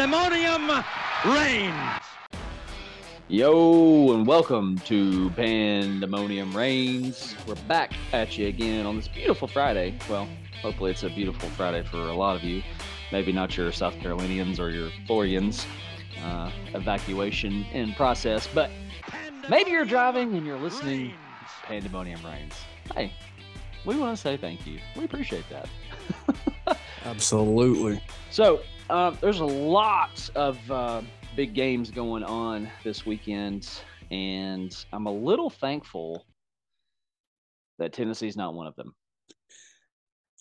Pandemonium reigns. Yo, and welcome to Pandemonium Reigns. We're back at you again on this beautiful Friday. Well, hopefully it's a beautiful Friday for a lot of you. Maybe not your South Carolinians or your Florians. Uh, evacuation in process, but maybe you're driving and you're listening. Pandemonium Reigns. Hey, we want to say thank you. We appreciate that. Absolutely. So uh, there's a lot of uh, big games going on this weekend, and I'm a little thankful that Tennessee's not one of them.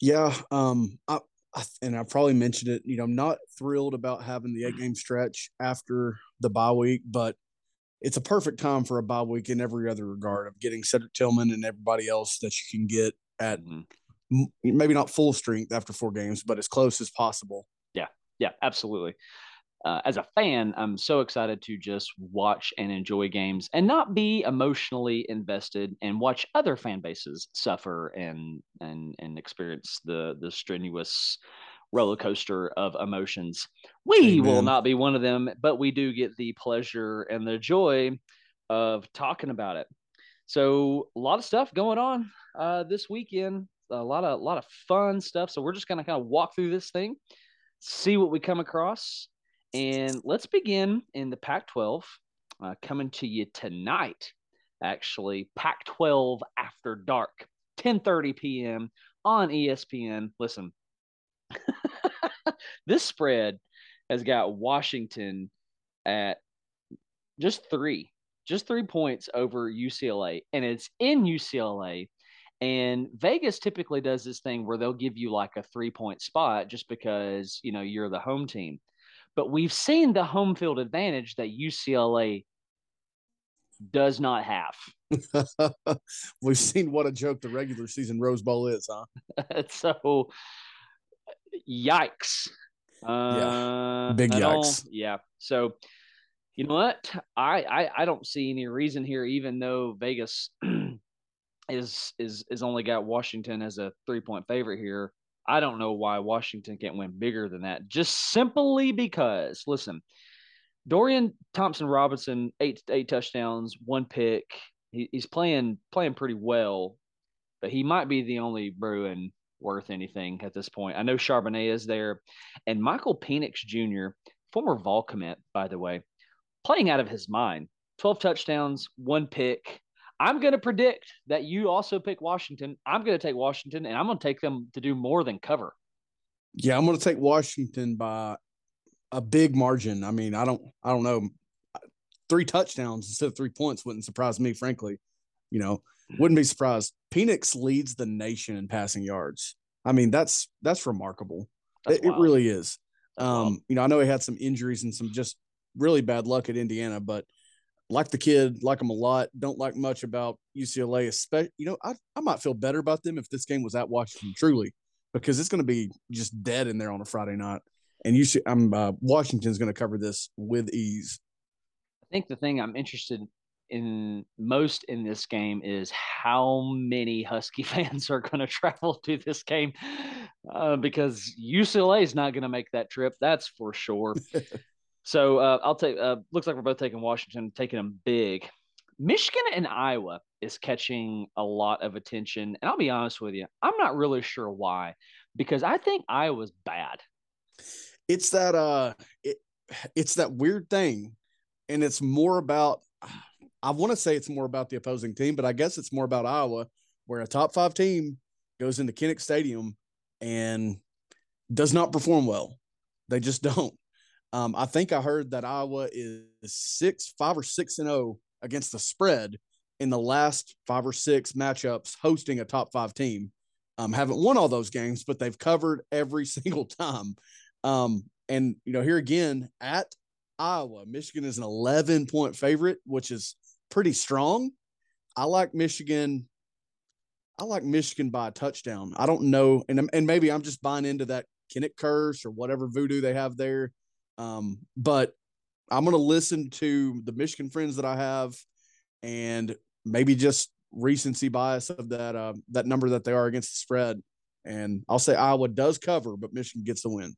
Yeah, um, I, I, and I probably mentioned it. You know, I'm not thrilled about having the eight game stretch after the bye week, but it's a perfect time for a bye week in every other regard of getting Cedric Tillman and everybody else that you can get at mm-hmm. maybe not full strength after four games, but as close as possible. Yeah, absolutely. Uh, as a fan, I'm so excited to just watch and enjoy games and not be emotionally invested and watch other fan bases suffer and and and experience the the strenuous roller coaster of emotions. We Amen. will not be one of them, but we do get the pleasure and the joy of talking about it. So a lot of stuff going on uh, this weekend. A lot of a lot of fun stuff. So we're just gonna kind of walk through this thing, see what we come across, and let's begin in the Pac-12. Uh, coming to you tonight, actually Pac-12 after dark, 10:30 p.m. on ESPN. Listen, this spread has got Washington at just three, just three points over UCLA, and it's in UCLA. And Vegas typically does this thing where they'll give you like a three point spot just because, you know, you're the home team. But we've seen the home field advantage that UCLA does not have. we've seen what a joke the regular season Rose Bowl is, huh? so yikes. Uh, yeah. Big yikes. Yeah. So, you know what? I, I I don't see any reason here, even though Vegas is is is only got Washington as a three point favorite here. I don't know why Washington can't win bigger than that. Just simply because, listen, Dorian Thompson Robinson, eight eight touchdowns, one pick. He, he's playing playing pretty well, but he might be the only Bruin worth anything at this point. I know Charbonnet is there, and Michael Penix Jr., former Vol commit, by the way, playing out of his mind. 12 touchdowns, one pick. I'm going to predict that you also pick Washington. I'm going to take Washington, and I'm going to take them to do more than cover. Yeah, I'm going to take Washington by a big margin. I mean, I don't, I don't know, three touchdowns instead of three points wouldn't surprise me, frankly. You know, wouldn't be surprised. Penix leads the nation in passing yards. I mean, that's that's remarkable. That's it, it, really is. Um, you know, I know he had some injuries and some just really bad luck at Indiana, but like the kid, like him a lot. Don't like much about UCLA. Especially, you know, I, I might feel better about them if this game was at Washington, truly, because it's going to be just dead in there on a Friday night. And you see, I'm uh, Washington's going to cover this with ease. I think the thing I'm interested in most in this game is how many Husky fans are going to travel to this game uh, because UCLA is not going to make that trip. That's for sure. so uh, I'll take. Uh, looks like we're both taking Washington, taking them big. Michigan and Iowa is catching a lot of attention, and I'll be honest with you, I'm not really sure why, because I think Iowa's bad. It's that uh, it, it's that weird thing, and it's more about I want to say it's more about the opposing team, but I guess it's more about Iowa, where a top five team goes into Kinnick Stadium and does not perform well. They just don't. Um, I think I heard that Iowa is six, five or six and oh against the spread in the last five or six matchups hosting a top five team. Um, haven't won all those games, but they've covered every single time. Um, and you know, here again at Iowa, Michigan is an 11 point favorite, which is pretty strong. I like Michigan. I like Michigan by a touchdown. I don't know, and and maybe I'm just buying into that Kinnick curse or whatever voodoo they have there. Um, but I'm going to listen to the Michigan friends that I have, and maybe just recency bias of that uh, that number that they are against the spread. And I'll say Iowa does cover, but Michigan gets the win.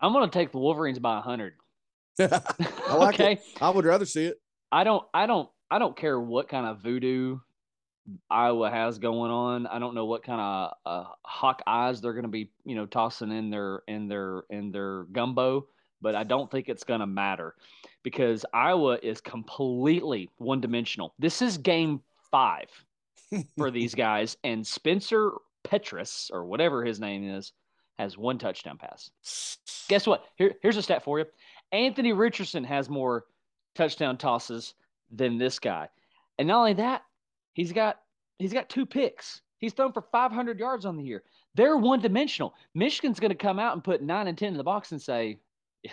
I'm going to take the Wolverines by 100. I like okay. it. I would rather see it. I don't I don't I don't care what kind of voodoo Iowa has going on. I don't know what kind of uh, hawk eyes they're going to be, you know, tossing in their in their in their gumbo, but I don't think it's going to matter because Iowa is completely one dimensional. This is game five for these guys, and Spencer Petras or whatever his name is has one touchdown pass. Guess what? Here, here's a stat for you. Anthony Richardson has more touchdown tosses than this guy. And not only that, he's got he's got two picks. He's thrown for 500 yards on the year. They're one dimensional. Michigan's going to come out and put nine and 10 in the box and say,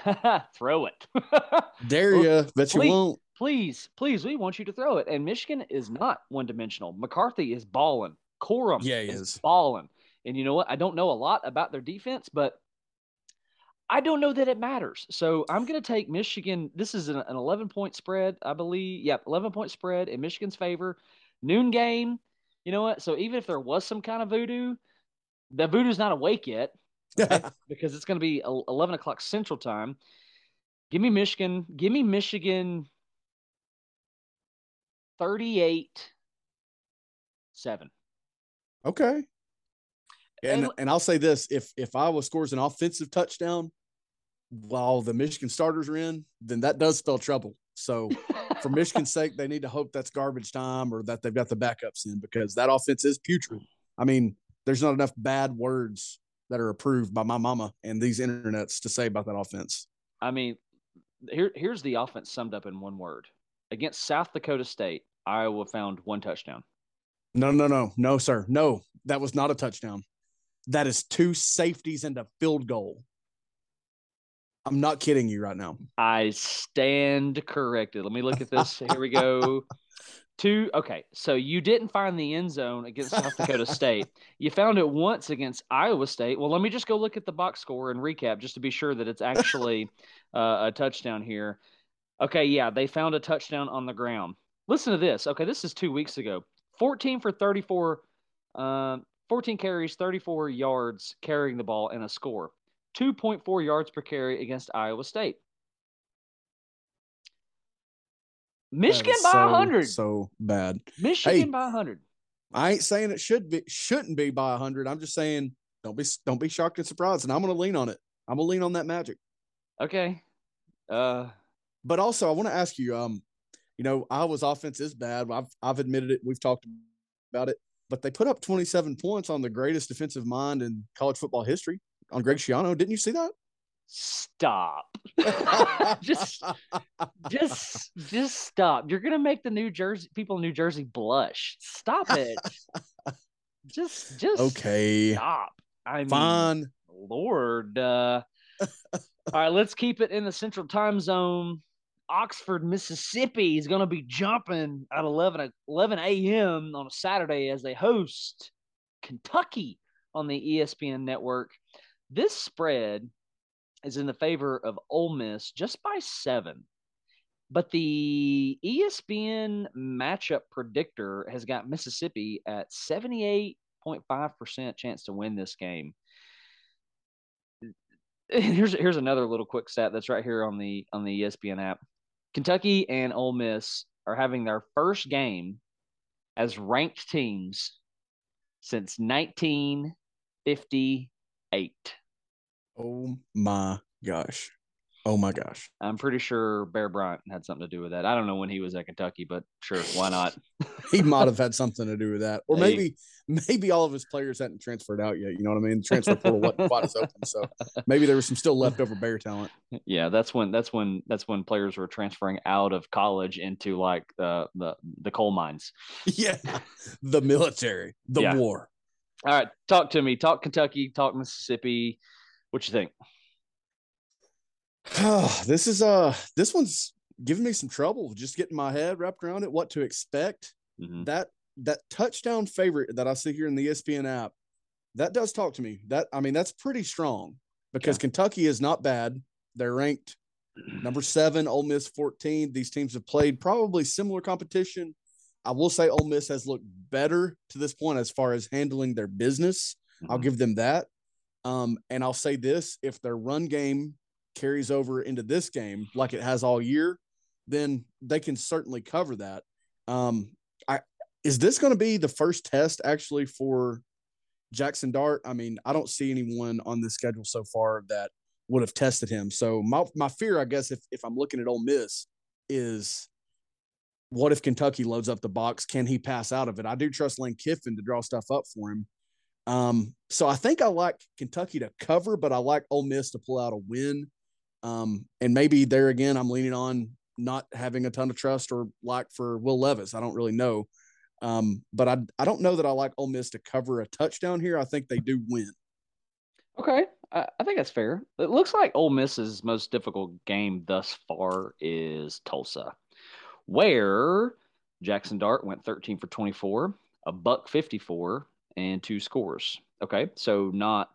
throw it. Dare you, but please, you won't. Please, please, we want you to throw it. And Michigan is not one dimensional. McCarthy is balling. Corum Yeah, is, is. balling. And you know what? I don't know a lot about their defense, but I don't know that it matters. So I'm going to take Michigan. This is an, an 11 point spread, I believe. Yep, 11 point spread in Michigan's favor. Noon game. You know what? So even if there was some kind of voodoo, the voodoo's not awake yet okay? because it's going to be 11 o'clock Central Time. Give me Michigan. Give me Michigan 38 7. okay. And, And- and I'll say this: if if Iowa scores an offensive touchdown while the Michigan starters are in, then that does spell trouble. So for Michigan's sake, they need to hope that's garbage time or that they've got the backups in because that offense is putrid. I mean, there's not enough bad words that are approved by my mama and these internets to say about that offense. I mean, here here's the offense summed up in one word. Against South Dakota State, Iowa found one touchdown. No, no, no, no, sir. No, that was not a touchdown. That is two safeties and a field goal. I'm not kidding you right now. I stand corrected. Let me look at this. Here we go. Two. Okay, so you didn't find the end zone against South Dakota State. You found it once against Iowa State. Well, let me just go look at the box score and recap just to be sure that it's actually uh, a touchdown here. Okay, yeah, they found a touchdown on the ground. Listen to this. Okay, this is two weeks ago. 14 for 34, um, 14 carries, 34 yards carrying the ball, and a score. 2.4 yards per carry against Iowa State. That Michigan by so, 100. So bad. Michigan Hey. by 100. I ain't saying it should be shouldn't be by 100. I'm just saying don't be don't be shocked and surprised. And I'm going to lean on it. I'm going to lean on that magic. Okay. Uh, But also, I want to ask you, um, you know, Iowa's offense is bad. I've I've admitted it. We've talked about it. But they put up 27 points on the greatest defensive mind in college football history on Greg Schiano. Didn't you see that? Stop. just, just, just stop. You're gonna make the New Jersey people in New Jersey blush. Stop it. just, just okay, stop. I mean, fine. Lord. Uh, all right, let's keep it in the Central Time Zone. Oxford, Mississippi is going to be jumping at 11, o- 11 a.m. on a Saturday as they host Kentucky on the ESPN network. This spread is in the favor of Ole Miss just by seven. But the ESPN matchup predictor has got Mississippi at 78.5% chance to win this game here's here's another little quick stat that's right here on the on the ESPN app. Kentucky and Ole Miss are having their first game as ranked teams since 1958. Oh my gosh. Oh my gosh. I'm pretty sure Bear Bryant had something to do with that. I don't know when he was at Kentucky, but sure, why not? He might have had something to do with that. Or Hey. maybe maybe all of his players hadn't transferred out yet. You know what I mean? The transfer portal wasn't quite as open. So maybe there was some still leftover bear talent. yeah, that's when that's when that's when players were transferring out of college into like the the the coal mines. Yeah. The military, the Yeah. war. All right, talk to me. Talk Kentucky. Talk Mississippi. What you think? this is uh this one's giving me some trouble just getting my head wrapped around it, what to expect. Mhm. That that touchdown favorite that I see here in the ESPN app, that does talk to me. That I mean, that's pretty strong because Yeah. Kentucky is not bad. They're ranked number seven, Ole Miss 14. These teams have played probably similar competition. I will say Ole Miss has looked better to this point as far as handling their business. I'll Mhm. give them that. Um, and I'll say this: if their run game carries over into this game like it has all year, then they can certainly cover that. Um, I is this going to be the first test actually for Jackson Dart? I mean, I don't see anyone on the schedule so far that would have tested him. So my my fear, I guess, if if I'm looking at Ole Miss, is what if Kentucky loads up the box? Can he pass out of it? I do trust Lane Kiffin to draw stuff up for him. Um, so I think I like Kentucky to cover, but I like Ole Miss to pull out a win. Um, and maybe there again, I'm leaning on not having a ton of trust or like for Will Levis. I don't really know. Um, but I I don't know that I like Ole Miss to cover a touchdown here. I think they do win. Okay, I, I think that's fair. It looks like Ole Miss's most difficult game thus far is Tulsa, where Jackson Dart went 13 for 24, a buck 54, and two scores. Okay, so not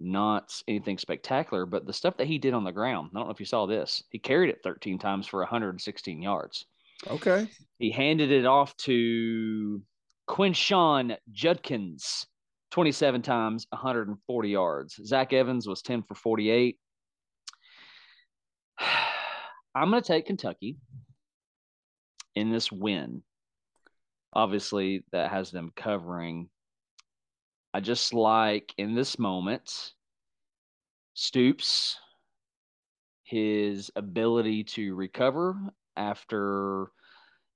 not anything spectacular, but the stuff that he did on the ground. I don't know if you saw this. He carried it 13 times for 116 yards. Okay. He handed it off to Quinshon Judkins 27 times, 140 yards. Zach Evans was 10 for 48. I'm going to take Kentucky in this win. Obviously, that has them covering I just like in this moment Stoops, his ability to recover after,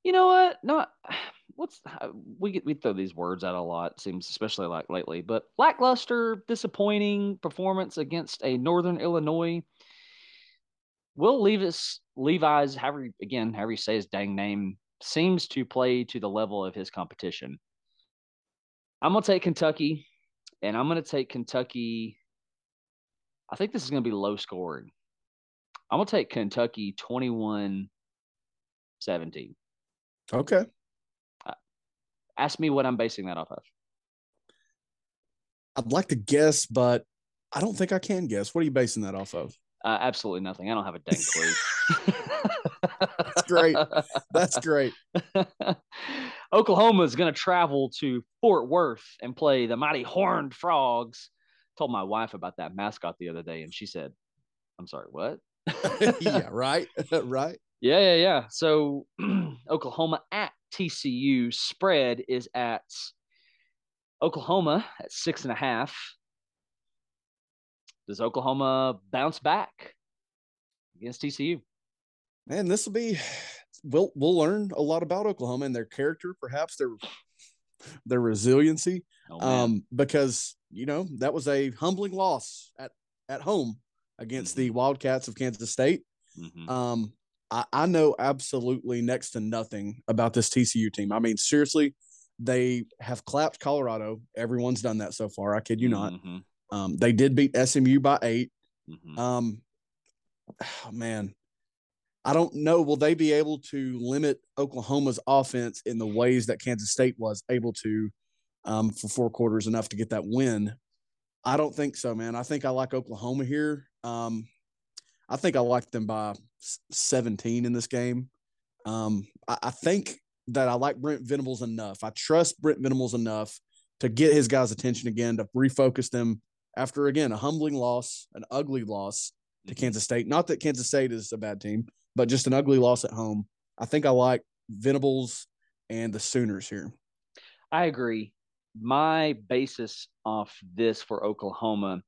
you know what? Not what's uh, we get we throw these words out a lot. Seems especially like lately, but lackluster, disappointing performance against a Northern Illinois. Will Levis Levi's, however again, however you say his dang name, seems to play to the level of his competition. I'm gonna take Kentucky, and I'm gonna take Kentucky. I think this is gonna be low scoring. I'm gonna take Kentucky 21 17. Okay. Uh, ask me what I'm basing that off of. I'd like to guess, but I don't think I can guess. What are you basing that off of? Uh, absolutely nothing. I don't have a dang clue. That's great. That's great. Oklahoma is going to travel to Fort Worth and play the Mighty Horned Frogs. Told my wife about that mascot the other day, and she said, "I'm sorry, what?" yeah, right, right. Yeah, yeah, yeah. So Oklahoma at TCU spread is at Oklahoma at six and a half. Does Oklahoma bounce back against TCU? Man, this will be we'll we'll learn a lot about Oklahoma and their character, perhaps their their resiliency. Oh, um, because you know that was a humbling loss at at home against mm-hmm. the Wildcats of Kansas State. Mm-hmm. Um, I, I know absolutely next to nothing about this TCU team. I mean, seriously, they have clapped Colorado. Everyone's done that so far. I kid you not. Mm-hmm. Um, they did beat SMU by 8 mm-hmm. Um, oh, man, I don't know. Will they be able to limit Oklahoma's offense in the ways that Kansas State was able to um, for four quarters enough to get that win? I don't think so, man. I think I like Oklahoma here. Um, I think I like them by 17 in this game. Um, I, I, think that I like Brent Venables enough. I trust Brent Venables enough to get his guys' attention again, to refocus them after, again, a humbling loss, an ugly loss to mm-hmm. Kansas State. Not that Kansas State is a bad team, but just an ugly loss at home. I think I like Venables and the Sooners here. I agree. My basis off this for Oklahoma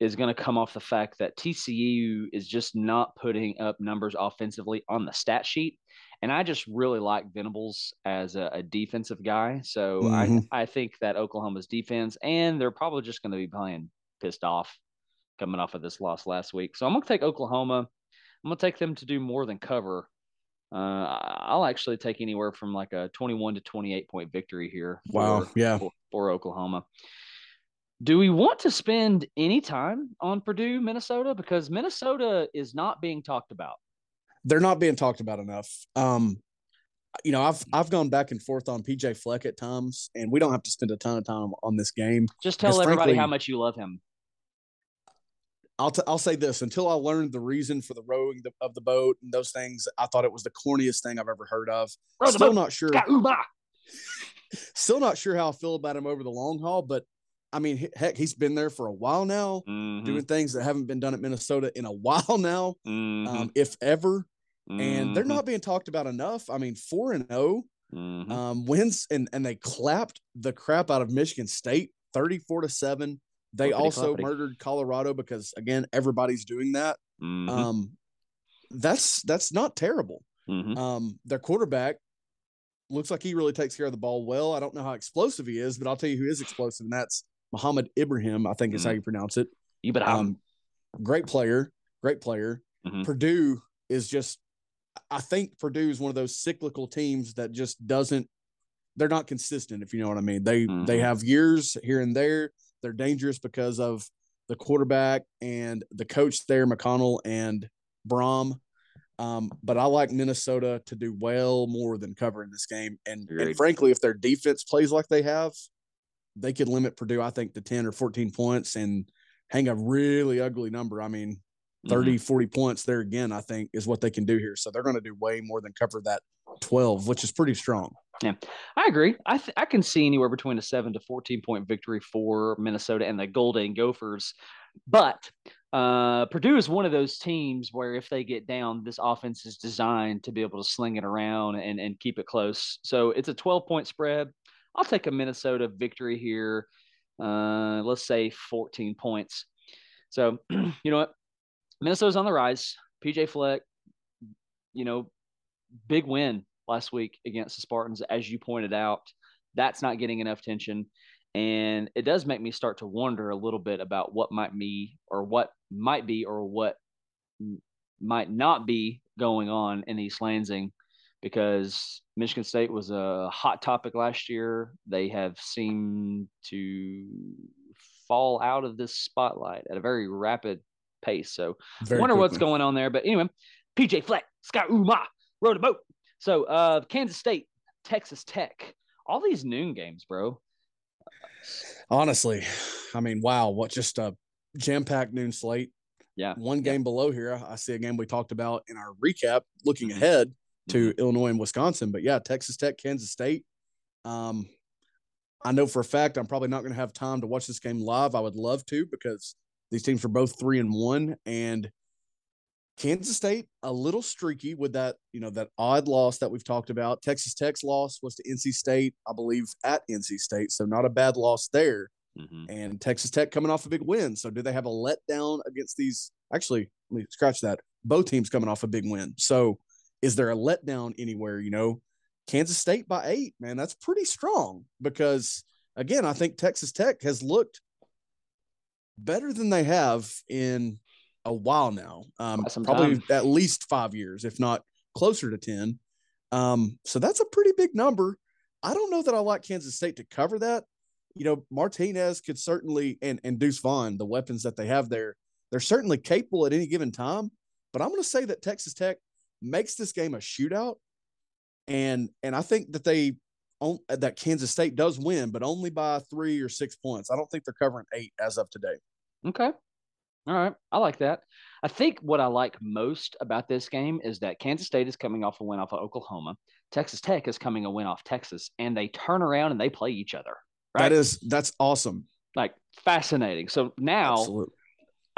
is going to come off the fact that TCU is just not putting up numbers offensively on the stat sheet. And I just really like Venables as a, a defensive guy. So mm-hmm. I, I think that Oklahoma's defense, and they're probably just going to be playing pissed off coming off of this loss last week. So I'm going to take Oklahoma. I'm going to take them to do more than cover. Uh, I'll actually take anywhere from like a 21 to 28 point victory here. For, wow. Yeah. For, for Oklahoma. Do we want to spend any time on Purdue, Minnesota? Because Minnesota is not being talked about. They're not being talked about enough. Um, you know, I've I've gone back and forth on PJ Fleck at times, and we don't have to spend a ton of time on this game. Just tell everybody frankly, how much you love him. I'll t- I'll say this: until I learned the reason for the rowing the, of the boat and those things, I thought it was the corniest thing I've ever heard of. Still not sure. Still not sure how I feel about him over the long haul, but I mean, heck, he's been there for a while now, Mhm, doing things that haven't been done at Minnesota in a while now, mhm, um, if ever. And they're mhm, not being talked about enough. I mean, four and zero mhm. um, wins, and and they clapped the crap out of Michigan State, thirty four to seven. They also murdered Colorado because again, everybody's doing that. Mhm, Um, that's that's not terrible. mhm. Um, their quarterback looks like he really takes care of the ball well. I don't know how explosive he is, but I'll tell you who is explosive, and that's Mohamed Ibrahim. I think is how you pronounce it. you bet. I'm. Um, great player, great player. Mhm. Purdue is just, I think Purdue is one of those cyclical teams that just doesn't. They're not consistent, if you know what I mean. They they Mhm. have years here and there. They're dangerous because of the quarterback and the coach there, McConnell and Brohm. Um, but I like Minnesota to do well more than cover in this game. And, and frankly, if their defense plays like they have, they could limit Purdue, I think, to 10 or 14 points and hang a really ugly number. I mean, Mhm. 30, 40 points there again, I think, is what they can do here. So they're going to do way more than cover that 12, which is pretty strong. I agree. I th- I can see anywhere between a seven to fourteen point victory for Minnesota and the Golden Gophers, but uh, Purdue is one of those teams where if they get down, this offense is designed to be able to sling it around and and keep it close. So it's a twelve point spread. I'll take a Minnesota victory here. Uh, let's say fourteen points. So you know what, Minnesota's on the rise. PJ Fleck, you know, big win last week against the Spartans, as you pointed out. That's not getting enough attention. And it does make me start to wonder a little bit about what might be or what might be or what might not be going on in East Lansing because Michigan State was a hot topic last year. They have seemed to fall out of this spotlight at a very rapid pace. So Very wonder what's going on there. But anyway, PJ Fleck, Ski-U-Mah, rowed a boat. So uh Kansas State, Texas Tech, all these noon games, bro. Honestly, I mean, wow, what just a jam packed noon slate. Yeah. One Yeah. game below here, I see a game we talked about in our recap looking Mhm. ahead to Illinois and Wisconsin. But yeah, Texas Tech, Kansas State. Um, I know for a fact I'm probably not going to have time to watch this game live. I would love to because these teams are both three and one, and Kansas State a little streaky with that you know that odd loss that we've talked about. Texas Tech's loss was to NC State, I believe, at NC State, so not a bad loss there. Mhm. And Texas Tech coming off a big win, so do they have a letdown against these? Actually, let me scratch that. Both teams coming off a big win, so is there a letdown anywhere? You know, Kansas State by eight, man, that's pretty strong because again, I think Texas Tech has looked better than they have in a while now. Um, probably time. at least five years, if not closer to 10. Um, so that's a pretty big number. I don't know that I like Kansas State to cover that. You know, Martinez could certainly and and Deuce Vaughn, the weapons that they have there, they're certainly capable at any given time. But I'm going to say that Texas Tech makes this game a shootout, and and I think that they on, that Kansas State does win, but only by three or six points. I don't think they're covering eight as of today. Okay. All right. I like that. I think what I like most about this game is that Kansas State is coming off a win off of Oklahoma. Texas Tech is coming a win off Texas, and they turn around and they play each other. Right. That is that's awesome. like fascinating. So now Absolutely.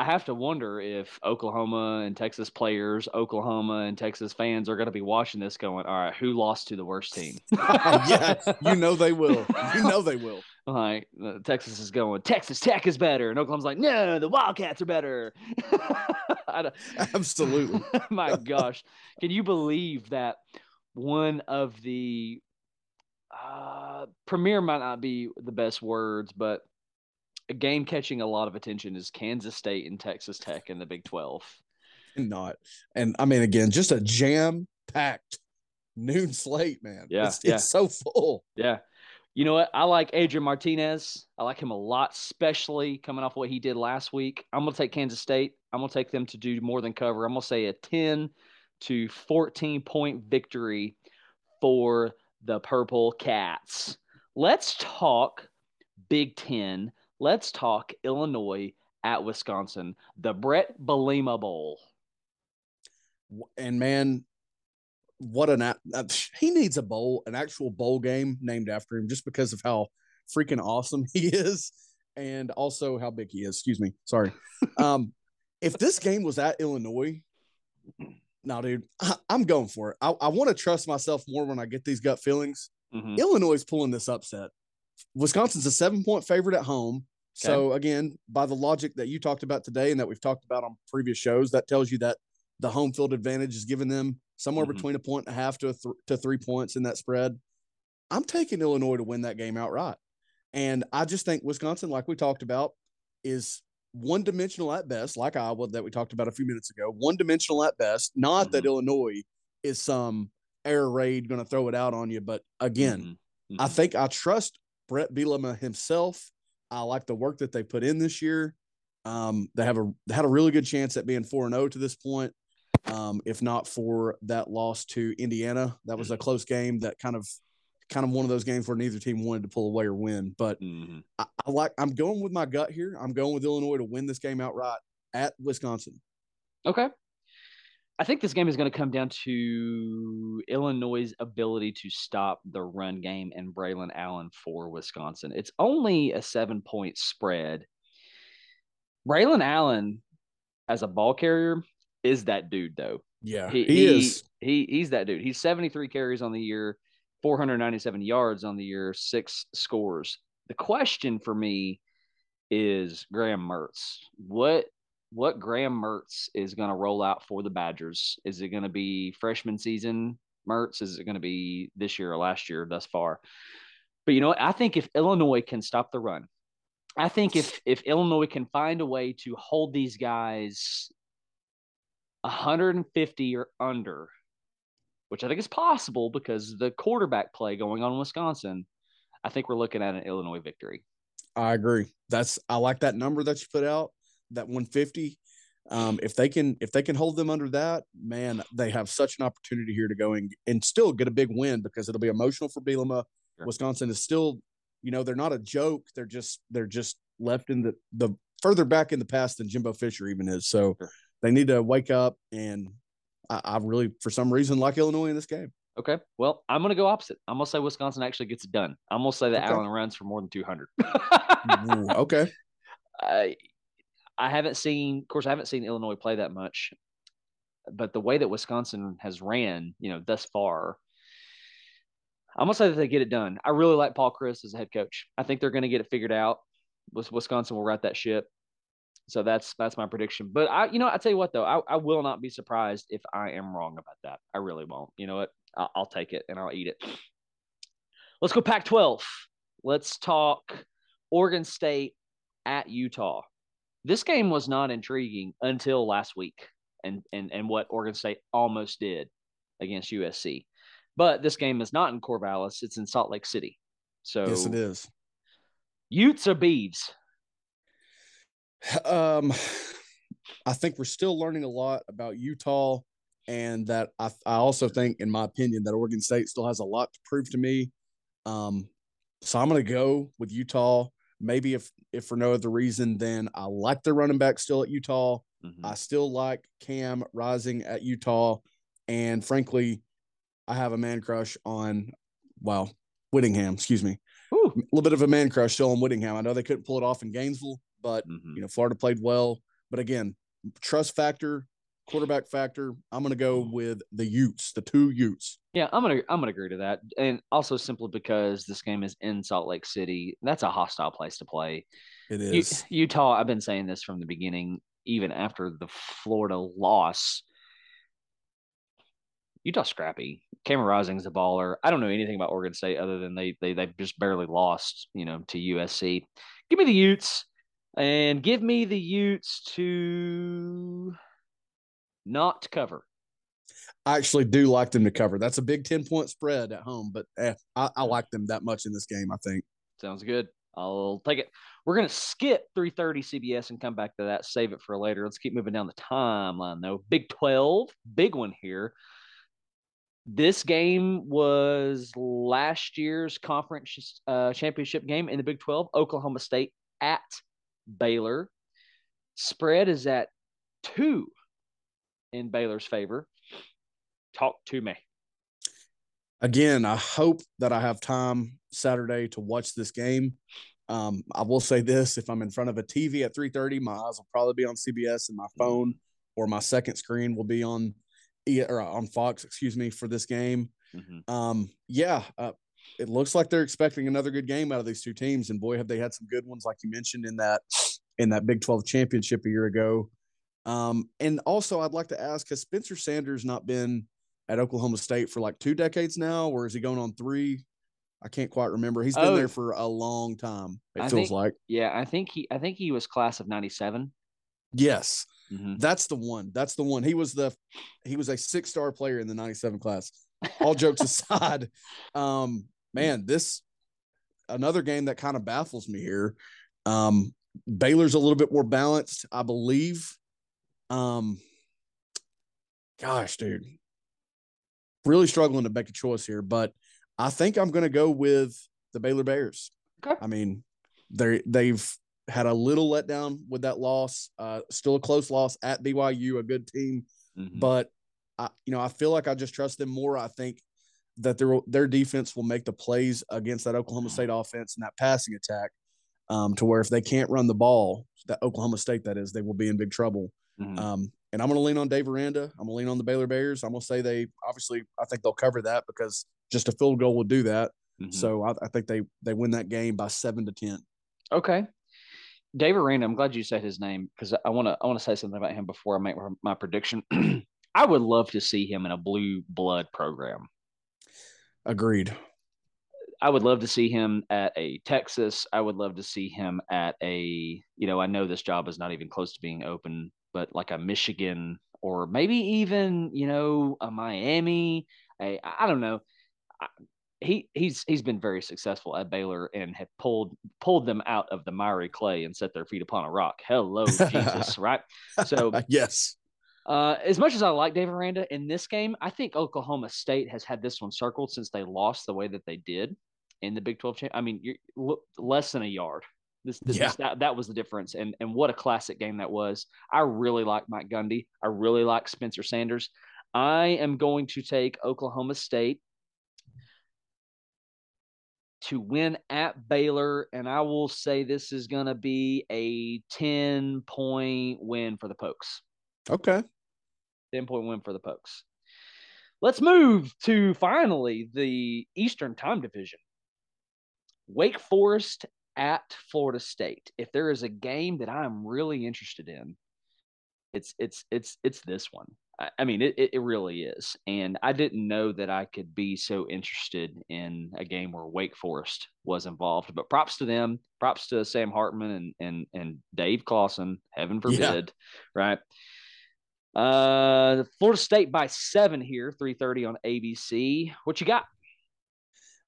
I have to wonder if Oklahoma and Texas players, Oklahoma and Texas fans are going to be watching this going, all right, who lost to the worst team? yeah, you know they will. You know they will. like Texas is going, Texas Tech is better. And Oklahoma's like, no, the Wildcats are better. Absolutely. My gosh. Can you believe that one of the uh, premier might not be the best words, but a game catching a lot of attention is Kansas State and Texas Tech in the Big 12. Not. And I mean, again, just a jam packed noon slate, man. Yeah, It's, yeah. it's so full. Yeah. You know what? I like Adrian Martinez. I like him a lot, especially coming off what he did last week. I'm going to take Kansas State. I'm going to take them to do more than cover. I'm going to say a 10 to 14 point victory for the Purple Cats. Let's talk Big Ten. Let's talk Illinois at Wisconsin, the Brett Bielema Bowl. And man, what an app. He needs a bowl, an actual bowl game named after him just because of how freaking awesome he is. and also how big he is. Excuse me. Sorry. Um, if this game was at Illinois, no, dude, I, am going for it. I, I want to trust myself more when I get these gut feelings. Mm-hmm. Illinois is pulling this upset. Wisconsin's a seven point favorite at home. So again, by the logic that you talked about today and that we've talked about on previous shows, that tells you that the home field advantage is giving them somewhere mm-hmm. between a point and a half to a th- to three points in that spread. I'm taking Illinois to win that game outright, and I just think Wisconsin, like we talked about, is one dimensional at best, like Iowa that we talked about a few minutes ago. One dimensional at best. Not mm-hmm. that Illinois is some air raid going to throw it out on you, but again, mm-hmm. Mm-hmm. I think I trust Brett Bielema himself. I like the work that they put in this year. Um, they have a they had a really good chance at being four and zero oh to this point. Um, if not for that loss to Indiana, that was a mm-hmm. close game. That kind of kind of one of those games where neither team wanted to pull away or win. But mm-hmm. I, I, like I'm going with my gut here. I'm going with Illinois to win this game outright at Wisconsin. Okay. I think this game is going to come down to Illinois' ability to stop the run game and Braylon Allen for Wisconsin. It's only a seven point spread. Braylon Allen, as a ball carrier, is that dude though. Yeah, he, he is. He, he's that dude. He's 73 carries on the year, 497 yards on the year, six scores. The question for me is Graham Mertz. What what Graham Mertz is going to roll out for the Badgers? Is it going to be freshman season Mertz? Is it going to be this year or last year thus far? But you know what? I think if Illinois can stop the run, I think if if Illinois can find a way to hold these guys 150 or under which I think is possible because the quarterback play going on in Wisconsin, I think we're looking at an Illinois victory. I agree. That's I like that number that you put out, that 150. Um, if they can if they can hold them under that, man, they have such an opportunity here to go and, and still get a big win because it'll be emotional for Bielema. Sure. Wisconsin is still, you know, they're not a joke. They're just they're just left in the the further back in the past than Jimbo Fisher even is. So sure. they need to wake up and I, I really, for some reason, like Illinois in this game. Okay. Well, I'm going to go opposite. I'm going to say Wisconsin actually gets it done. I'm going to say that okay. Allen runs for more than 200. okay. I, I haven't seen, of course, I haven't seen Illinois play that much, but the way that Wisconsin has ran, you know, thus far, I'm to say that they get it done. I really like Paul Chryst as a head coach. I think they're to get it figured out. Wisconsin will right that ship. So that's that's my prediction. But I, you know, I tell you what though, I, I will not be surprised if I am wrong about that. I really won't. You know what? I'll, I'll take it and I'll eat it. Let's go Pac-12. Let's talk Oregon State at Utah. This game was not intriguing until last week, and and and what Oregon State almost did against USC. But this game is not in Corvallis; it's in Salt Lake City. So yes, it is. Utes or Beavs? Um, I think we're still learning a lot about Utah, and that I, I also think, in my opinion, that Oregon State still has a lot to prove to me. Um, so I'm going to go with Utah. Maybe if if for no other reason, then I like the running back still at Utah. Mm-hmm. I still like Cam Rising at Utah, and frankly, I have a man crush on well Whittingham. Excuse me, Ooh. a little bit of a man crush still on Whittingham. I know they couldn't pull it off in Gainesville, but mm-hmm. you know, Florida played well. But again, trust factor, quarterback factor. I'm going to go mm-hmm. with the Utes, the two Utes. Yeah, I'm gonna I'm gonna agree to that, and also simply because this game is in Salt Lake City, that's a hostile place to play. It is U- Utah. I've been saying this from the beginning, even after the Florida loss. Utah scrappy. Cameron Rising's a baller. I don't know anything about Oregon State other than they they they've just barely lost, you know, to USC. Give me the Utes. And give me the Utes to not cover. I actually do like them to cover. That's a big 10 point spread at home, but eh, I, I like them that much in this game, I think. Sounds good. I'll take it. We're going to skip 330 CBS and come back to that. Save it for later. Let's keep moving down the timeline, though. Big 12, big one here. This game was last year's conference uh, championship game in the Big 12. Oklahoma State at Baylor. Spread is at two in Baylor's favor. Talk to me. Again, I hope that I have time Saturday to watch this game. Um, I will say this: if I'm in front of a TV at 3:30, my eyes will probably be on CBS, and my phone or my second screen will be on or on Fox, excuse me, for this game. Mm-hmm. Um, yeah, uh, it looks like they're expecting another good game out of these two teams, and boy, have they had some good ones, like you mentioned in that in that Big 12 championship a year ago. Um, and also, I'd like to ask: Has Spencer Sanders not been at Oklahoma State for like two decades now, or is he going on three? I can't quite remember. He's been oh, there for a long time. It I feels think, like. Yeah, I think he. I think he was class of '97. Yes, mm-hmm. that's the one. That's the one. He was the. He was a six star player in the '97 class. All jokes aside, um, man, this another game that kind of baffles me here. Um, Baylor's a little bit more balanced, I believe. Um, gosh, dude, really struggling to make a choice here, but I think I'm going to go with the Baylor Bears. Okay. I mean, they they've had a little letdown with that loss. Uh, still a close loss at BYU, a good team, mm-hmm. but I, you know, I feel like I just trust them more. I think that their their defense will make the plays against that Oklahoma mm-hmm. State offense and that passing attack, um, to where if they can't run the ball, that Oklahoma State that is, they will be in big trouble. Mm-hmm. Um, and I'm going to lean on Dave Aranda. I'm going to lean on the Baylor Bears. I'm going to say they obviously I think they'll cover that because just a field goal will do that. Mm-hmm. So I, I, think they they win that game by seven to ten. Okay, Dave Aranda. I'm glad you said his name because I want to I want to say something about him before I make my prediction. I would love to see him in a blue blood program. Agreed. I would love to see him at a Texas. I would love to see him at a, you know, I know this job is not even close to being open, but like a Michigan or maybe even, you know, a Miami. A, I don't know. he he's he's been very successful at Baylor and have pulled pulled them out of the miry clay and set their feet upon a rock. Hello, Jesus, right? So yes, uh, as much as I like Dave Aranda in this game, I think Oklahoma State has had this one circled since they lost the way that they did in the Big 12 champ. I mean, you're less than a yard. This, this, yeah. that, that was the difference. And, and what a classic game that was. I really like Mike Gundy. I really like Spencer Sanders. I am going to take Oklahoma State to win at Baylor. And I will say this is going to be a 10 point win for the Pokes. Okay. 10 point win for the Pokes. Let's move to finally the Eastern Time Division. Wake Forest at Florida State. If there is a game that I'm really interested in, it's it's it's it's this one. I, I mean, it it really is. And I didn't know that I could be so interested in a game where Wake Forest was involved. But props to them. Props to Sam Hartman and and and Dave Clawson. Heaven forbid, yeah. right? Uh, Florida State by seven here, three thirty on ABC. What you got?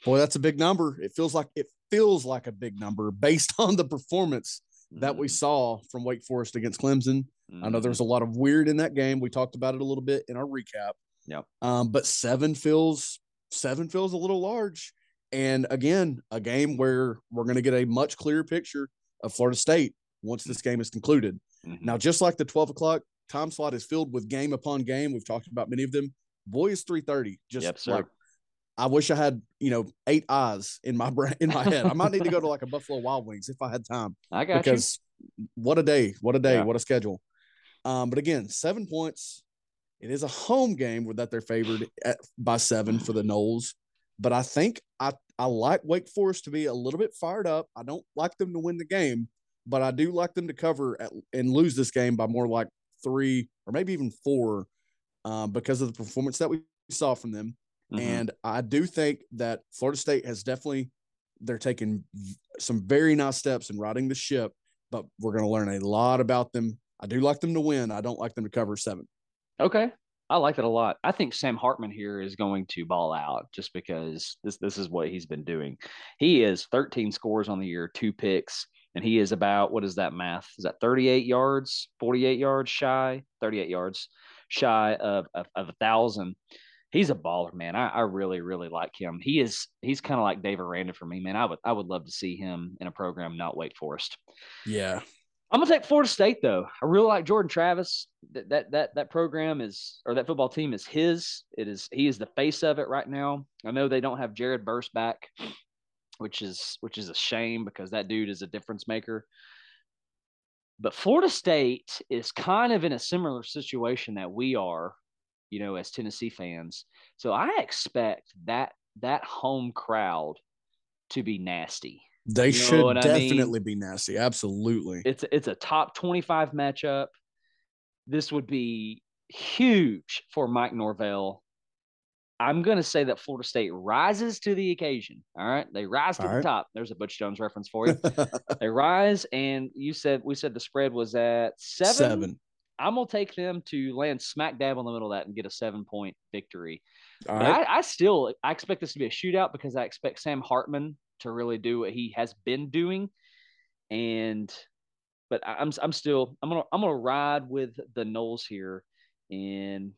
Boy, that's a big number. It feels like it feels like a big number based on the performance mm-hmm. that we mm-hmm. saw from Wake Forest against Clemson. Mm-hmm. I know there's a lot of weird in that game. We talked about it a little bit in our recap. Yep. Um, but seven feels seven feels a little large. And again, a game where we're going to get a much clearer picture of Florida State once this game is concluded. Mm-hmm. Now, just like the 12 o'clock time slot is filled with game upon game, we've talked about many of them. Boy, is 330. Just yep, like I wish I had, you know, eight eyes in my brain in my head. I might need to go to like a Buffalo Wild Wings if I had time. I got you. because you. what a day, what a day, yeah. what a schedule. Um, but again, seven points. It is a home game that they're favored at, by seven for the Noles. But I think I I like Wake Forest to be a little bit fired up. I don't like them to win the game, but I do like them to cover at, and lose this game by more like three or maybe even four um, because of the performance that we saw from them. Mm-hmm. And I do think that Florida State has definitely they're taking some very nice steps in riding the ship, but we're going to learn a lot about them. I do like them to win. I don't like them to cover seven. Okay. I like that a lot. I think Sam Hartman here is going to ball out just because this this is what he's been doing. He is 13 scores on the year, two picks, and he is about what is that math? Is that 38 yards, 48 yards shy, 38 yards shy of of, of a thousand he's a baller, man. I, I really, really like him. He is he's kind of like Dave Aranda for me, man. I would I would love to see him in a program not Wake Forest. Yeah. I'm gonna take Florida State though. I really like Jordan Travis. That that that that program is or that football team is his. It is he is the face of it right now. I know they don't have Jared Verse back. which is which is a shame because that dude is a difference maker. But Florida State is kind of in a similar situation that we are, you know, as Tennessee fans. So I expect that that home crowd to be nasty. They You should I mean? definitely be nasty. Absolutely. It's it's a top 25 matchup. This would be huge for Mike Norvell. I'm going to say that Florida State rises to the occasion. All right. They rise to All the right. top. There's a Butch Jones reference for you. they rise, and you said, we said the spread was at seven. Seven. I'm going to take them to land smack dab in the middle of that and get a seven point victory. All But right. I, I still I expect this to be a shootout because I expect Sam Hartman to really do what he has been doing, and but I'm I'm still I'm gonna I'm gonna ride with the Noles here in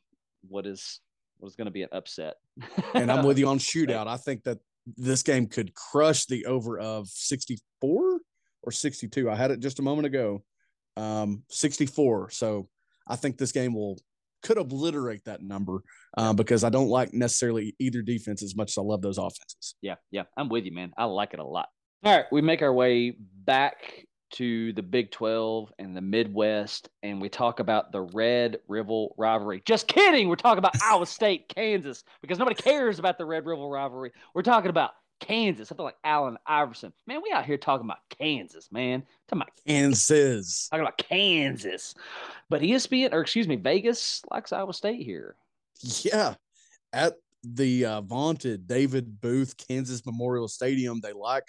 what is what is going to be an upset. and I'm with you on shootout. I think that this game could crush the over of 64 or 62. I had it just a moment ago. Um, 64. So I think this game will could obliterate that number uh, because I don't like necessarily either defense as much as I love those offenses. Yeah, yeah, I'm with you, man. I like it a lot. All right, we make our way back to the Big 12 and the Midwest, and we talk about the Red River rivalry. Just kidding. We're talking about Iowa State, Kansas, because nobody cares about the Red River rivalry. We're talking about Kansas, something like Allen Iverson. Man, we out here talking about Kansas, man. Talking about Kansas. talking about Kansas. But ESPN, or excuse me, Vegas likes Iowa State here. Yeah. At the uh, vaunted David Booth Kansas Memorial Stadium, they like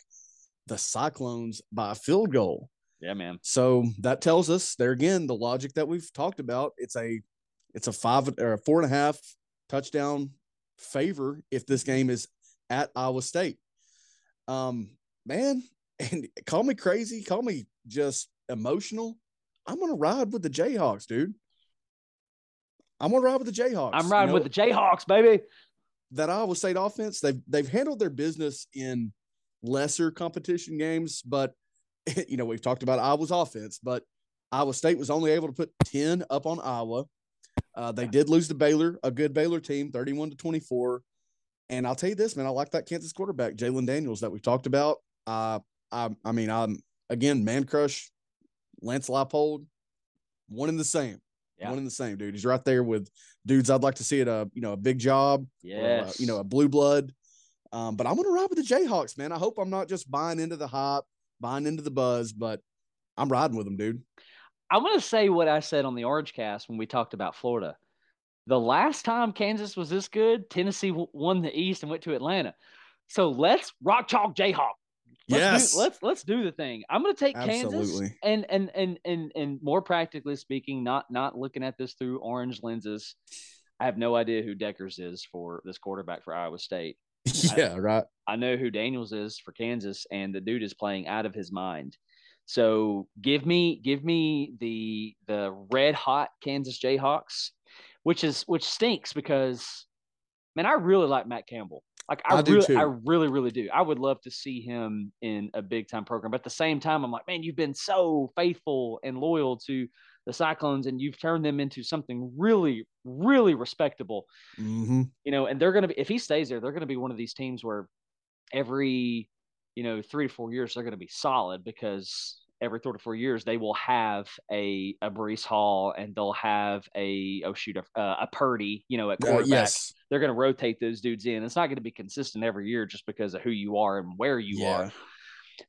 the Cyclones by a field goal. Yeah, man. So that tells us there again the logic that we've talked about. It's a it's a five or a four and a half touchdown favor if this game is at Iowa State. Um, man, and call me crazy, call me just emotional. I'm gonna ride with the Jayhawks, dude. I'm gonna ride with the Jayhawks. I'm You riding know, with the Jayhawks, baby. that Iowa State offense. They've they've handled their business in lesser competition games, but you know we've talked about Iowa's offense, but Iowa State was only able to put ten up on Iowa. Uh, they did lose to Baylor, a good Baylor team, thirty-one to twenty-four. And I'll tell you this, man, I like that Kansas quarterback, Jalon Daniels, that we've talked about. Uh, I, I mean, I'm again, man crush, Lance Leipold, one in the same, Yeah. one in the same, dude. He's right there with dudes I'd like to see at a you know a big job, or, uh, you know, a blue blood. Um, but I'm gonna ride with the Jayhawks, man. I hope I'm not just buying into the hype, buying into the buzz, but I'm riding with them, dude. I'm to say what I said on the Orange Cast when we talked about Florida. The last time Kansas was this good, Tennessee won the East and went to Atlanta. So let's rock chalk Jayhawk. Let's yes, do, let's let's do the thing. I'm going to take Kansas and and and and and more practically speaking, not not looking at this through orange lenses. I have no idea who Dekkers is for this quarterback for Iowa State. yeah, right. I know who Daniels is for Kansas, and the dude is playing out of his mind. So give me give me the the red hot Kansas Jayhawks, which is which stinks because man, I really like Matt Campbell. Like I, I really too. I really really do. I would love to see him in a big time program. But at the same time, I'm like, man, you've been so faithful and loyal to the Cyclones, and you've turned them into something really really respectable hmm you know, and they're going to be, if he stays there, they're going to be one of these teams where every, you know, three to four years, they're going to be solid because every three to four years, they will have a, a Breece Hall and they'll have a, oh, shoot, a, a Purdy, you know, at Uh, quarterback. yes, They're going to rotate those dudes in. It's not going to be consistent every year just because of who you are and where you yeah. are.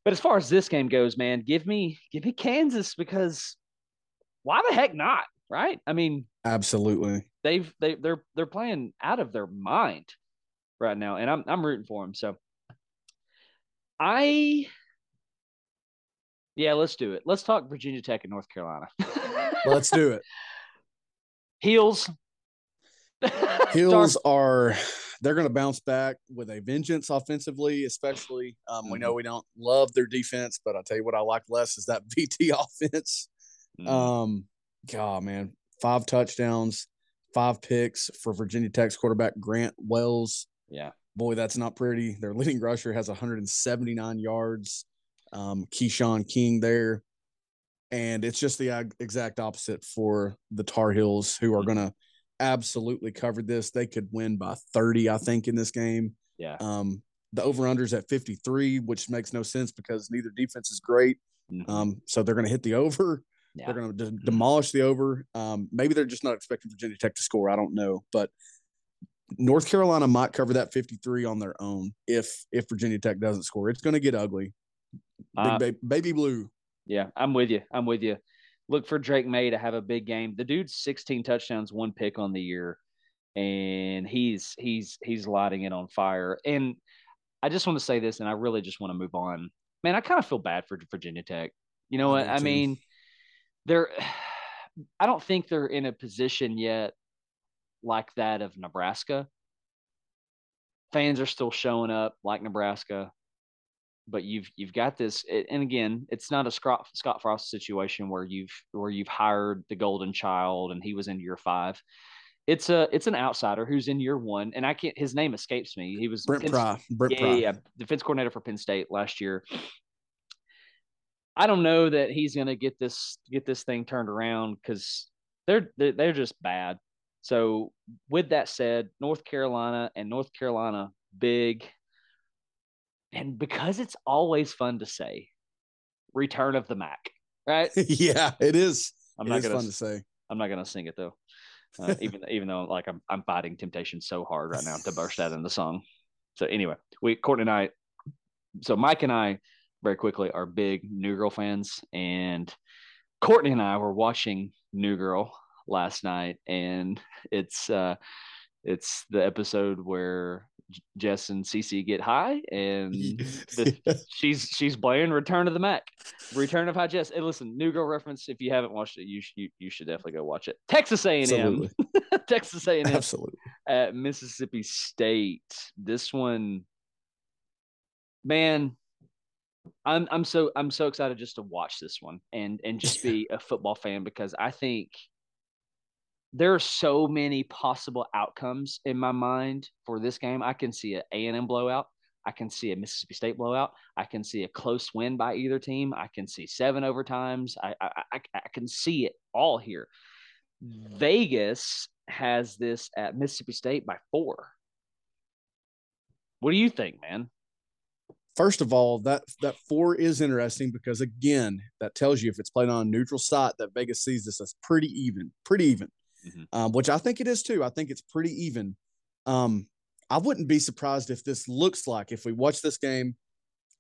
But as far as this game goes, man, give me, give me Kansas because why the heck not? Right. I mean, Absolutely. they've they they're they're playing out of their mind right now, and I'm I'm rooting for them. So I yeah, let's do it. Let's talk Virginia Tech and North Carolina. Let's do it. Heels. Hills are they're going to bounce back with a vengeance offensively, especially. Um, We know Mm-hmm. we don't love their defense, but I'll tell you what I like less is that VT offense. Mm, Um, God, man, five touchdowns, five picks for Virginia Tech's quarterback Grant Wells. yeah. Boy, that's not pretty. Their leading rusher has 179 yards. Um, Keshawn King there. And it's just the exact opposite for the Tar Heels, who are going to absolutely cover this. They could win by 30, I think, in this game. Yeah. Um, the over unders at 53, which makes no sense because neither defense is great. Mhm. Um, so they're going to hit the over. Yeah. They're going to de- demolish the over. Um, maybe they're just not expecting Virginia Tech to score. I don't know, but North Carolina might cover that 53 on their own if if Virginia Tech doesn't score. It's going to get ugly. Big Uh, ba- baby blue. Yeah, I'm with you. I'm with you. Look for Drake Maye to have a big game. The dude's 16 touchdowns, one pick on the year, and he's he's he's lighting it on fire. And I just want to say this, and I really just want to move on. Man, I kind of feel bad for Virginia Tech. You know what? do I mean, they're. I don't think they're in a position yet like that of Nebraska. Fans are still showing up like Nebraska but you've you've got this and again it's not a scott, scott frost situation where you've where you've hired the golden child and he was in year five. It's a it's an outsider who's in year one and i can't his name escapes me. He was Brent Pry. Brent yeah, yeah, defense coordinator for penn state last year. I don't know that he's going to get this get this thing turned around because they're they're just bad. So with that said north carolina and north carolina big and because it's always fun to say return of the mac right yeah, it is. i'm It not is gonna fun to say. i'm not gonna sing it though uh, even even though like I'm, I'm fighting temptation so hard right now to burst out in the song so anyway we courtney and i so mike and i very quickly are big new girl fans and courtney and i were watching new girl last night and it's uh it's the episode where Jess and Cece get high, and the, she's she's playing Return of the Mac, Return of High Jess. And listen, New Girl reference. If you haven't watched it, you you, you should definitely go watch it. Texas A and M, Texas A and M Absolutely. at Mississippi State. This one, man, I'm I'm so I'm so excited just to watch this one and and just be a football fan because I think there are so many possible outcomes in my mind for this game. I can see an A and M blowout. I can see a Mississippi State blowout. I can see a close win by either team. I can see seven overtimes. I I, I, I can see it all here. Mm-hmm. Vegas has this at Mississippi State by four. What do you think, man? First of all, that that four is interesting because again, that tells you if it's played on a neutral site that Vegas sees this as pretty even, pretty even, Mhm. um, which I think it is too. I think it's pretty even. Um, I wouldn't be surprised if this looks like if we watch this game,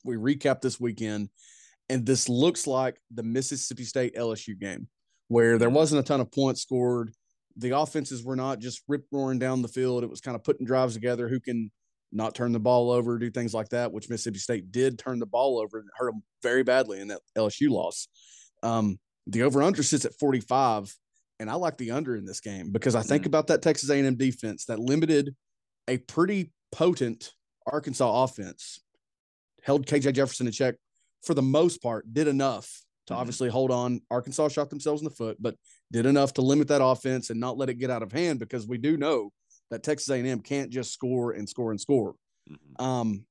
we recap this weekend, and this looks like the Mississippi State LSU game where there wasn't a ton of points scored. The offenses were not just rip roaring down the field. It was kind of putting drives together. Who can not turn the ball over, do things like that, which Mississippi State did turn the ball over and hurt them very badly in that LSU loss. Um, the over under sits at 45, and I like the under in this game because I think Mhm. about that Texas A&M defense that limited a pretty potent Arkansas offense, held KJ Jefferson in check for the most part, did enough to Mhm. obviously hold on. Arkansas shot themselves in the foot, but did enough to limit that offense and not let it get out of hand because we do know that Texas A&M can't just score and score and score. Mhm. Um,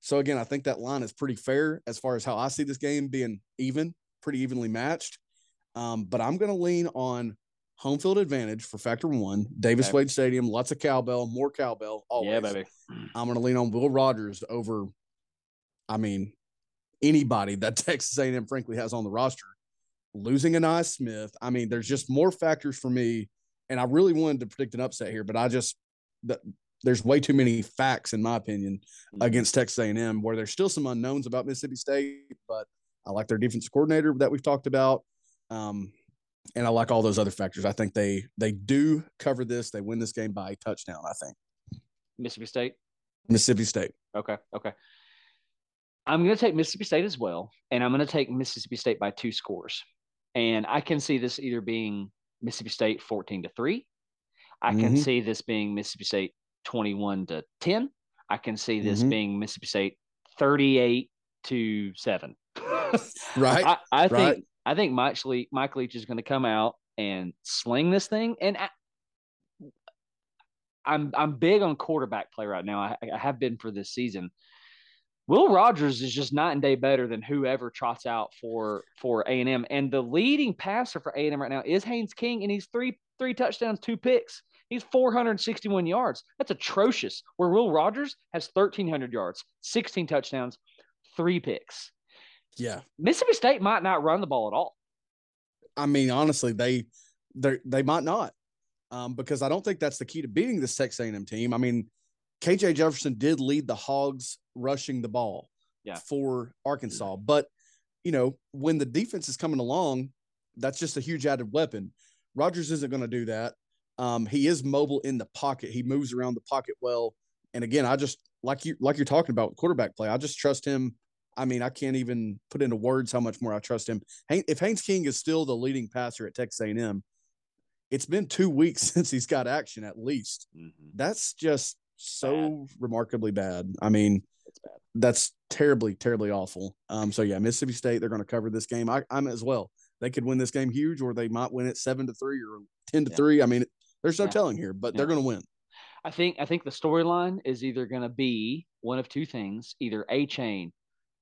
so again, I think that line is pretty fair as far as how I see this game being even, pretty evenly matched. Um, but I'm going to lean on home field advantage for factor one, Davis Okay. Wade Stadium, lots of cowbell, more cowbell. Always. Yeah, baby. I'm going to lean on Will Rogers over, I mean, anybody that Texas A&M frankly has on the roster. Losing Ainias Smith, I mean, there's just more factors for me, and I really wanted to predict an upset here, but I just that there's way too many facts in my opinion Mhm. against Texas A&M where there's still some unknowns about Mississippi State, but I like their defensive coordinator that we've talked about. Um, and I like all those other factors. I think they they do cover this. They win this game by a touchdown, I think. Mississippi State. Mississippi State. Okay. Okay. I'm going to take Mississippi State as well, and I'm going to take Mississippi State by two scores. And I can see this either being Mississippi State 14 to 3. I can Mhm. see this being Mississippi State 21 to 10. I can see this Mhm. being Mississippi State 38 to 7. Right? I, I right. think I think Mike Leach, Mike Leach is going to come out and sling this thing. And I, I'm I'm big on quarterback play right now. I, I have been for this season. Will Rogers is just night and day better than whoever trots out for for A and M. And the leading passer for A and M right now is Haynes King, and he's three three touchdowns, two picks. He's 461 yards. That's atrocious. Where Will Rogers has 1,300 yards, 16 touchdowns, three picks. Yeah. Mississippi State might not run the ball at all. I mean, honestly, they they they might not, um, because I don't think that's the key to beating this Texas A&M team. I mean, KJ Jefferson did lead the Hogs rushing the ball yeah. for Arkansas, but you know when the defense is coming along, that's just a huge added weapon. Rogers isn't going to do that. Um, he is mobile in the pocket. He moves around the pocket well. And again, I just like you like you're talking about quarterback play. I just trust him I mean, I can't even put into words how much more I trust him. If Haynes King is still the leading passer at Texas A&M, it's been two weeks since he's got action at least. Mm-hmm. That's just so bad. remarkably bad. I mean, bad. that's terribly, terribly awful. Um, so yeah, Mississippi State, they're going to cover this game. I, am as well. They could win this game huge, or they might win it seven to three or ten to yeah. three. I mean, there's no yeah. telling here, but yeah. they're going to win. I think I think the storyline is either going to be one of two things: either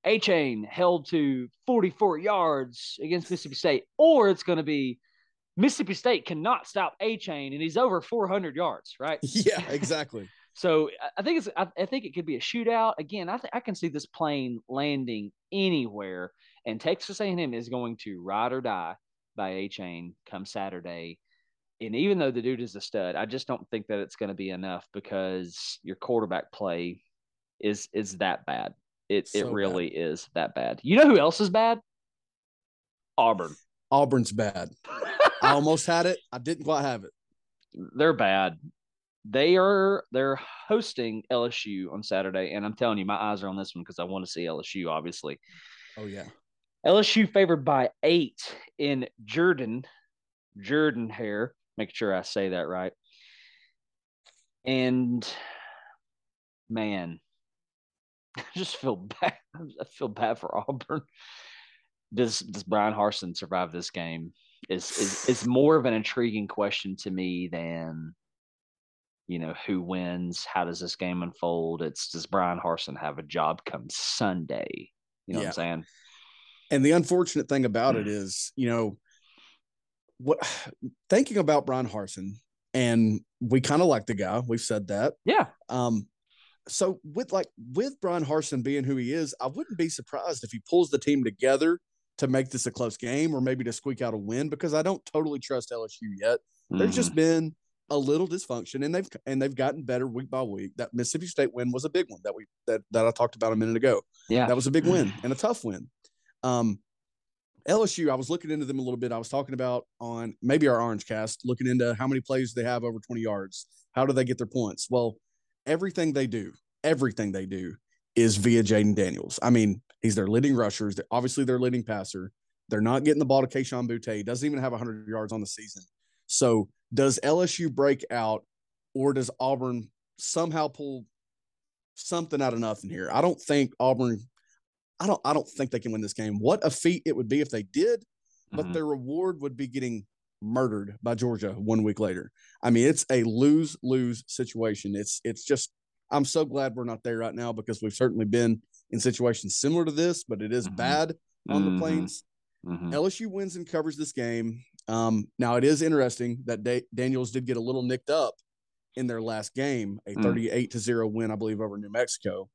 Achane Chain held to 44 yards against Mississippi State, or it's going to be Mississippi State cannot stop Achane, and he's over 400 yards, right? Yeah, exactly. so I think it's I, I, think it could be a shootout. Again, I I can see this plane landing anywhere, and Texas A&M is going to ride or die by Achane come Saturday. And even though the dude is a stud, I just don't think that it's going to be enough because your quarterback play is is that bad. It so it really bad. is that bad. You know who else is bad? Auburn. Auburn's bad. I almost had it. I didn't quite have it. They're bad. They are they're hosting LSU on Saturday, and I'm telling you, my eyes are on this one because I want to see LSU. Obviously. Oh yeah. LSU favored by eight in Jordan, Jordan Hare. Make sure I say that right. And man, I just feel bad. I feel bad for Auburn. Does does Bryan Harsin survive this game? Is is is more of an intriguing question to me than you know who wins. How does this game unfold? It's does Bryan Harsin have a job come Sunday? You know yeah. what I'm saying? And the unfortunate thing about it mm. is, you know, what thinking about Bryan Harsin, and we kind of like the guy. We've said that. Yeah. Um, so with like with Bryan Harsin being who he is, I wouldn't be surprised if he pulls the team together to make this a close game or maybe to squeak out a win because I don't totally trust LSU yet. Mm-hmm. There's just been a little dysfunction and they've and they've gotten better week by week. That Mississippi State win was a big one that we that that I talked about a minute ago. Yeah. That was a big win and a tough win. Um LSU, I was looking into them a little bit. I was talking about on maybe our Orange Cast, looking into how many plays they have over 20 yards. How do they get their points? Well, everything they do, everything they do is via Jayden Daniels. I mean, he's their leading rushers. They're, obviously, their leading passer. They're not getting the ball to Kayshon Boutte. He doesn't even have 100 yards on the season. So, does LSU break out, or does Auburn somehow pull something out of nothing here? I don't think Auburn. I don't. I don't think they can win this game. What a feat it would be if they did, but mm-hmm. their reward would be getting murdered by Georgia one week later. I mean, it's a lose lose situation. It's it's just I'm so glad we're not there right now because we've certainly been in situations similar to this, but it is mm-hmm. bad on mm-hmm. the plains. Mm-hmm. LSU wins and covers this game. Um, now it is interesting that da- Daniels did get a little nicked up in their last game, a mm. 38 to zero win, I believe, over New Mexico.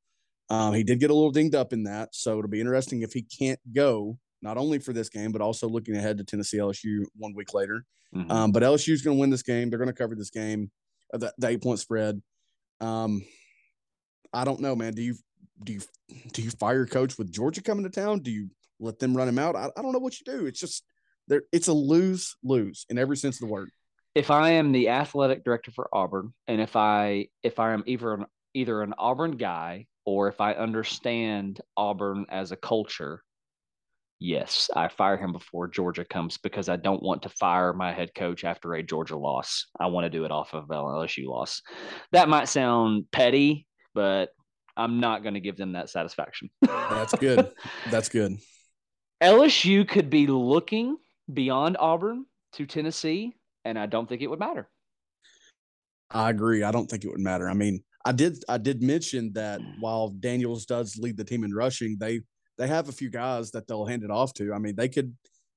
Um, he did get a little dinged up in that, so it'll be interesting if he can't go not only for this game, but also looking ahead to Tennessee LSU one week later. Mm-hmm. Um, but LSU is going to win this game. They're going to cover this game, uh, the, the eight point spread. Um, I don't know, man. Do you do you do you fire coach with Georgia coming to town? Do you let them run him out? I, I don't know what you do. It's just there. It's a lose lose in every sense of the word. If I am the athletic director for Auburn, and if I if I am either an, either an Auburn guy or if I understand Auburn as a culture, yes, I fire him before Georgia comes because I don't want to fire my head coach after a Georgia loss. I want to do it off of LSU loss. That might sound petty, but I'm not going to give them that satisfaction. That's good. That's good. LSU could be looking beyond Auburn to Tennessee, and I don't think it would matter. I agree. I don't think it would matter. I mean, I did I did mention that mm. while Daniels does lead the team in rushing, they they have a few guys that they'll hand it off to. I mean, they could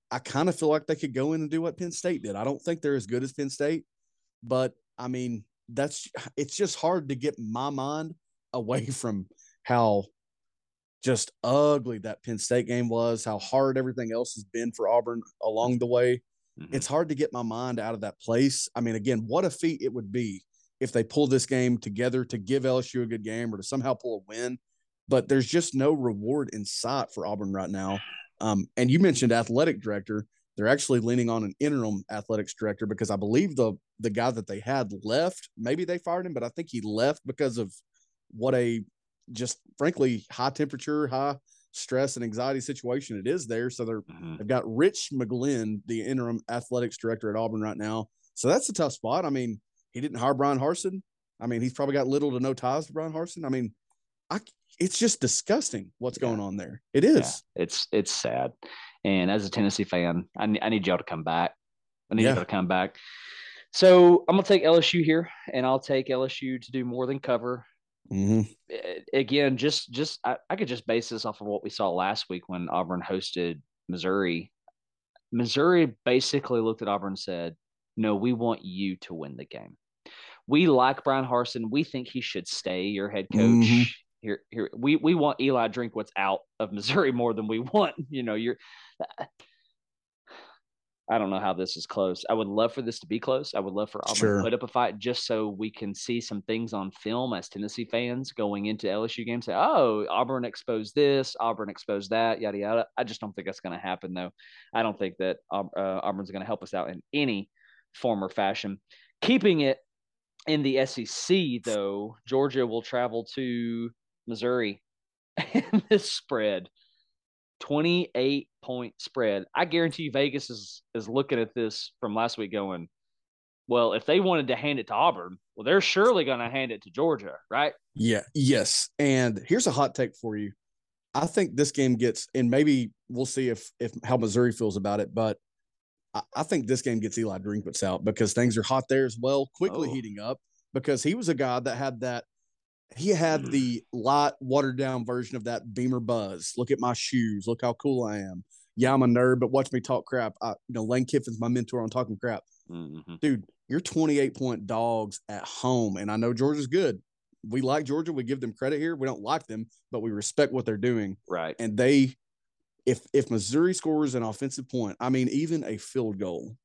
I kind of feel like they could go in and do what Penn State did. I don't think they're as good as Penn State, but I mean, that's it's just hard to get my mind away from how just ugly that Penn State game was, how hard everything else has been for Auburn along the way. Mm-hmm. It's hard to get my mind out of that place. I mean, again, what a feat it would be if they pull this game together to give LSU a good game or to somehow pull a win. But there's just no reward in sight for Auburn right now. Um, and you mentioned athletic director. They're actually leaning on an interim athletics director because I believe the the guy that they had left. Maybe they fired him, but I think he left because of what a just frankly high temperature, high stress and anxiety situation it is there. So they're mm-hmm. they've got Rich McGlynn, the interim athletics director at Auburn right now. So that's a tough spot. I mean, he didn't hire Bryan Harsin. I mean, he's probably got little to no ties to Bryan Harsin. I mean, I it's just disgusting what's yeah. going on there. It is. Yeah. It's it's sad. And as a Tennessee fan, I, I need y'all to come back. I need yeah. y'all to come back. So I'm gonna take LSU here, and I'll take LSU to do more than cover. Mm-hmm. Again, just just I, I could just base this off of what we saw last week when Auburn hosted Missouri. Missouri basically looked at Auburn and said, "No, we want you to win the game. We like Bryan Harsin. We think he should stay your head coach. Mm-hmm. Here, here, we we want Eli Drinkwitz out of Missouri more than we want. You know, you're I don't know how this is close. I would love for this to be close. I would love for Auburn sure. to put up a fight just so we can see some things on film as Tennessee fans going into LSU games. Say, oh, Auburn exposed this, Auburn exposed that, yada yada. I just don't think that's going to happen, though. I don't think that uh, Auburn's going to help us out in any form or fashion. Keeping it in the SEC, though, Georgia will travel to Missouri, and this spread 28 point spread. I guarantee you Vegas is is looking at this from last week going, well, if they wanted to hand it to Auburn, well, they're surely going to hand it to Georgia, right? Yeah, yes. And here's a hot take for you. I think this game gets, and maybe we'll see if if how Missouri feels about it, but I, I think this game gets Eli Drinkwitz out because things are hot there as well, quickly oh. heating up because he was a guy that had that he had mm-hmm. the light, watered down version of that Beamer buzz. Look at my shoes. Look how cool I am. Yeah, I'm a nerd, but watch me talk crap. I, you know, Lane Kiffin's my mentor on talking crap. Mm-hmm. Dude, you're 28 point dogs at home, and I know Georgia's good. We like Georgia. We give them credit here. We don't like them, but we respect what they're doing. Right. And they, if if Missouri scores an offensive point, I mean, even a field goal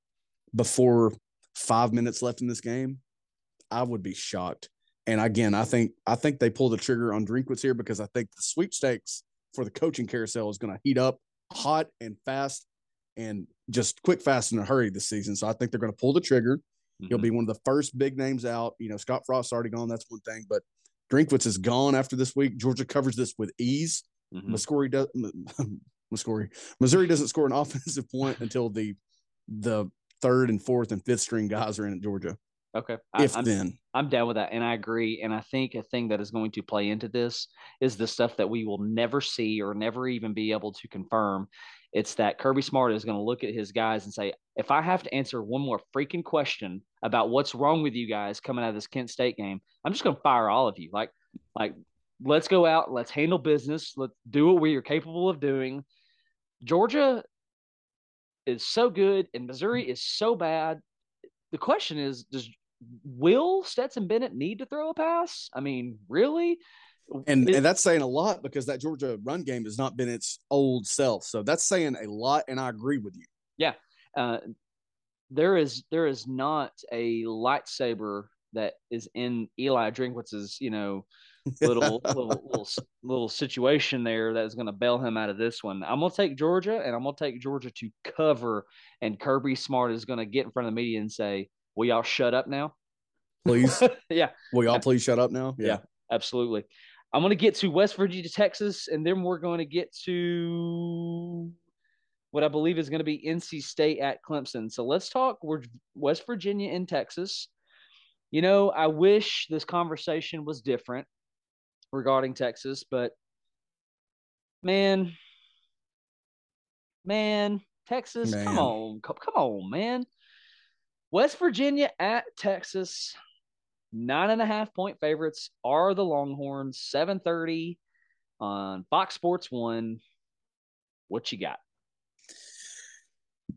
before five minutes left in this game, I would be shocked. And again, I think I think they pull the trigger on Drinkwitz here because I think the sweepstakes for the coaching carousel is going to heat up hot and fast and just quick, fast, in a hurry this season. So I think they're going to pull the trigger. Mm-hmm. He'll be one of the first big names out. You know, Scott Frost's already gone. That's one thing, but Drinkwitz is gone after this week. Georgia covers this with ease. Mm-hmm. Muscori does. Muscori, Missouri doesn't score an offensive point until the the third and fourth and fifth string guys are in at Georgia. Okay. If I'm, then. I'm down with that. And I agree. And I think a thing that is going to play into this is the stuff that we will never see or never even be able to confirm. It's that Kirby Smart is going to look at his guys and say, if I have to answer one more freaking question about what's wrong with you guys coming out of this Kent State game, I'm just going to fire all of you. Like, like, let's go out, let's handle business, let's do what we are capable of doing. Georgia is so good and Missouri is so bad. The question is, does will Stetson Bennett need to throw a pass? I mean, really? And, it, and that's saying a lot because that Georgia run game has not been its old self. So that's saying a lot, and I agree with you. Yeah, uh, there is there is not a lightsaber that is in Eli Drinkwitz's you know little little, little little situation there that is going to bail him out of this one. I'm gonna take Georgia, and I'm gonna take Georgia to cover, and Kirby Smart is going to get in front of the media and say, Will y'all shut up now? Please. yeah. Will y'all please shut up now? Yeah. yeah, absolutely. I'm going to get to West Virginia, Texas, and then we're going to get to what I believe is going to be NC State at Clemson. So let's talk we're West Virginia and Texas. You know, I wish this conversation was different regarding Texas, but man, man, Texas, man. come on, come, come on, man. West Virginia at Texas, nine and a half point favorites are the Longhorns. Seven thirty on Fox Sports One. What you got?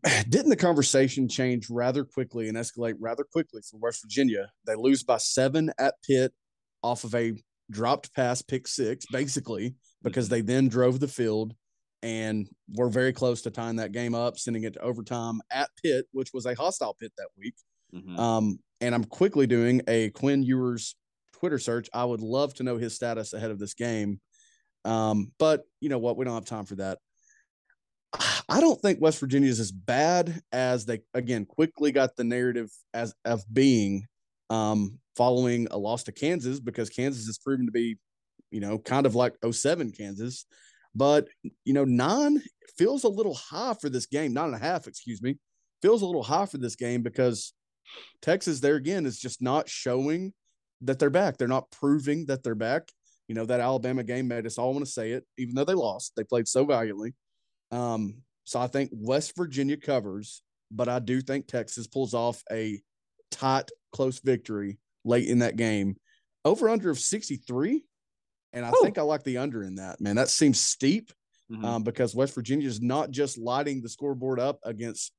didn't the conversation change rather quickly and escalate rather quickly for West Virginia? They lose by seven at Pitt off of a dropped pass pick six, basically, because they then drove the field and we're very close to tying that game up, sending it to overtime at Pitt, which was a hostile Pitt that week. Mhm. Um, and I'm quickly doing a Quinn Ewers Twitter search. I would love to know his status ahead of this game. Um, but you know what? We don't have time for that. I don't think West Virginia is as bad as they again quickly got the narrative as of being um, following a loss to Kansas because Kansas has proven to be, you know, kind of like 07 Kansas. But you know, nine feels a little high for this game. Nine and a half, excuse me, feels a little high for this game because Texas there again is just not showing that they're back. They're not proving that they're back. You know, that Alabama game made us all want to say it, even though they lost. They played so valiantly. Um, so I think West Virginia covers, but I do think Texas pulls off a tight, close victory late in that game. Over under of 63. And I Whew. think I like the under in that, man. That seems steep Mhm. um, because West Virginia is not just lighting the scoreboard up against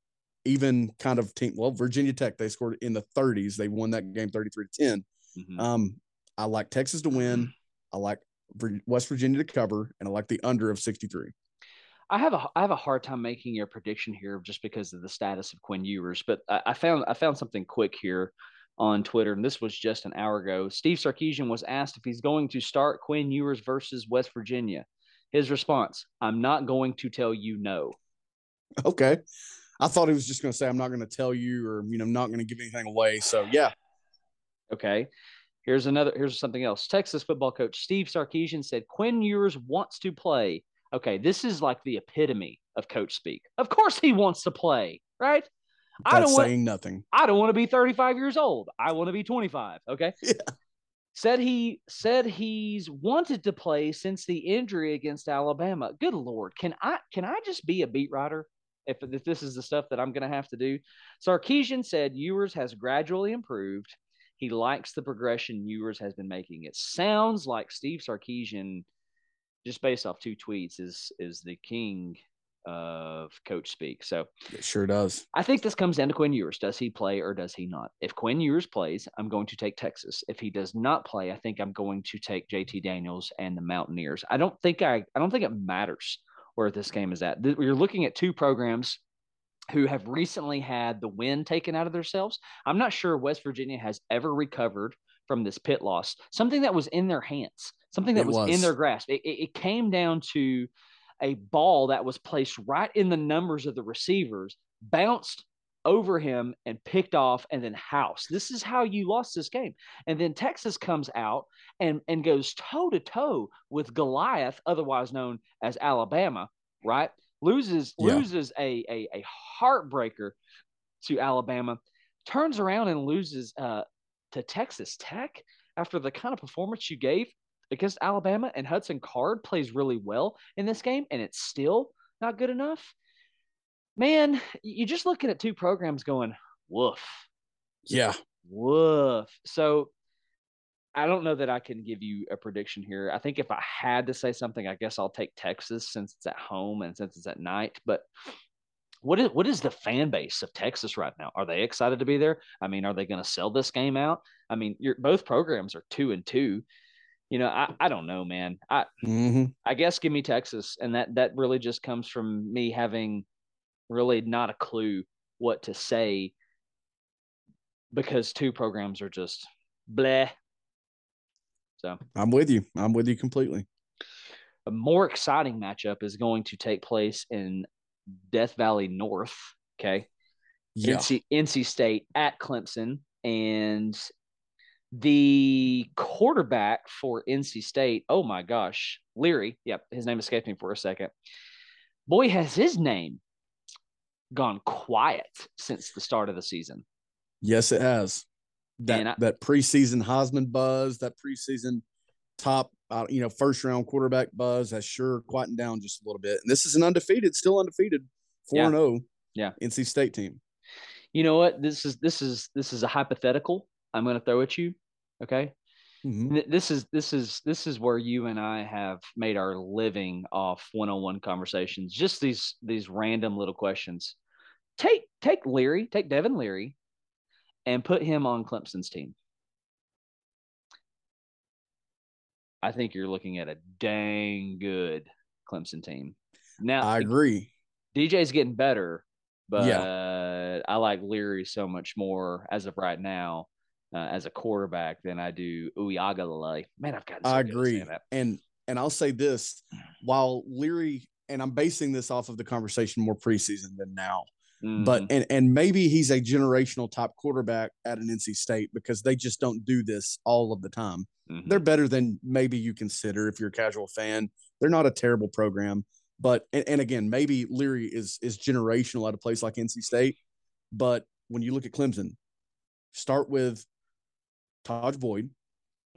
even kind of team. Well, Virginia Tech, they scored in the 30s. They won that game 33 to 10. Mhm. Um, I like Texas to win. I like West Virginia to cover, and I like the under of 63. I have a I have a hard time making a prediction here just because of the status of Quinn Ewers, but I, I found I found something quick here on Twitter, and this was just an hour ago. Steve Sarkisian was asked if he's going to start Quinn Ewers versus West Virginia. His response: "I'm not going to tell you no." Okay. I thought he was just going to say, I'm not going to tell you or, you know, I'm not going to give anything away. So, yeah. Okay. Here's another. Here's something else. Texas football coach Steve Sarkisian said Quinn Ewers wants to play. Okay, this is like the epitome of coach speak. Of course, he wants to play, right? I don't want. saying nothing. I don't want to be 35 years old. I want to be 25. Okay. Yeah. Said he said he's wanted to play since the injury against Alabama. Good lord, can I can I just be a beat writer if, if this is the stuff that I'm going to have to do? Sarkisian said Ewers has gradually improved. He likes the progression Ewers has been making. It sounds like Steve Sarkisian, just based off two tweets, is is the king of coach speak. So It sure does. I think this comes down to Quinn Ewers. Does he play or does he not? If Quinn Ewers plays, I'm going to take Texas. If he does not play, I think I'm going to take JT Daniels and the Mountaineers. I don't think I I don't think it matters where this game is at. You're looking at two programs who have recently had the wind taken out of themselves. I'm not sure West Virginia has ever recovered from this Pitt loss, something that was in their hands, something that It was, in their grasp. It, it, it came down to a ball that was placed right in the numbers of the receivers, bounced over him and picked off and then house. This is how you lost this game. And then Texas comes out and, and goes toe to toe with Goliath, otherwise known as Alabama, right? Loses Yeah. loses a, a a heartbreaker to Alabama, turns around and loses uh, to Texas Tech after the kind of performance you gave against Alabama and Hudson Card plays really well in this game and it's still not good enough. Man, you're just looking at two programs going, woof, Yeah. woof. So I don't know that I can give you a prediction here. I think if I had to say something, I guess I'll take Texas since it's at home and since it's at night. But what is what is the fan base of Texas right now? Are they excited to be there? I mean, are they going to sell this game out? I mean, you're, both programs are two and two. You know, I, I don't know, man. I hmm I guess give me Texas, and that that really just comes from me having really not a clue what to say because two programs are just bleh. So I'm with you. I'm with you completely. a more exciting matchup is going to take place in Death Valley North. Okay, Yeah. NC NC State at Clemson, and the quarterback for NC State. Oh my gosh, Leary. Yep, his name escaped me for a second. Boy, has his name gone quiet since the start of the season. Yes, it has. That I- that preseason Heisman buzz, that preseason top, uh, you know, first round quarterback buzz has sure quietened down just a little bit. And this is an undefeated, still undefeated, four and zero. Yeah. NC State team. You know what? This is this is this is a hypothetical. I'm going to throw at you. Okay. Mhm. This is this is this is where you and I have made our living off one-on-one conversations. Just these these random little questions. take take Leary, take Devin Leary, and put him on Clemson's team. I think you're looking at a dang good Clemson team. Now I agree. DJ's getting better, but Yeah. I like Leary so much more as of right now uh, as a quarterback than I do Uiagalelei. Man, I've gotten so I agree. And and I'll say this, while Leary and I'm basing this off of the conversation more preseason than now. But Mhm. and and maybe he's a generational top quarterback at an NC State because they just don't do this all of the time. Mhm. They're better than maybe you consider if you're a casual fan. They're not a terrible program, but and, and again, maybe Leary is is generational at a place like NC State. But when you look at Clemson, start with Tajh Boyd,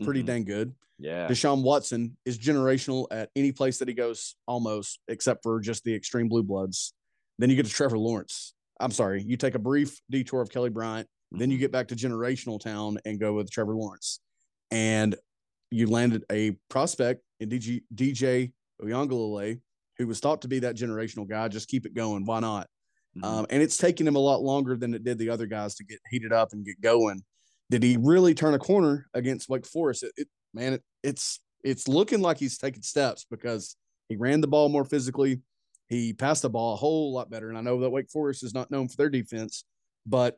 pretty Mhm. dang good. yeah. Deshaun Watson is generational at any place that he goes, almost, except for just the extreme blue bloods. Then you get to Trevor Lawrence. I'm sorry, you take a brief detour of Kelly Bryant, then you Mhm. get back to generational town and go with Trevor Lawrence. And you landed a prospect in DJ, DJ who was thought to be that generational guy. Just keep it going. Why not? Mhm. Um, and it's taken him a lot longer than it did the other guys to get heated up and get going. Did he really turn a corner against Wake Forest? It, it man, it, it's it's looking like he's taking steps because he ran the ball more physically. He passed the ball a whole lot better. And I know that Wake Forest is not known for their defense, but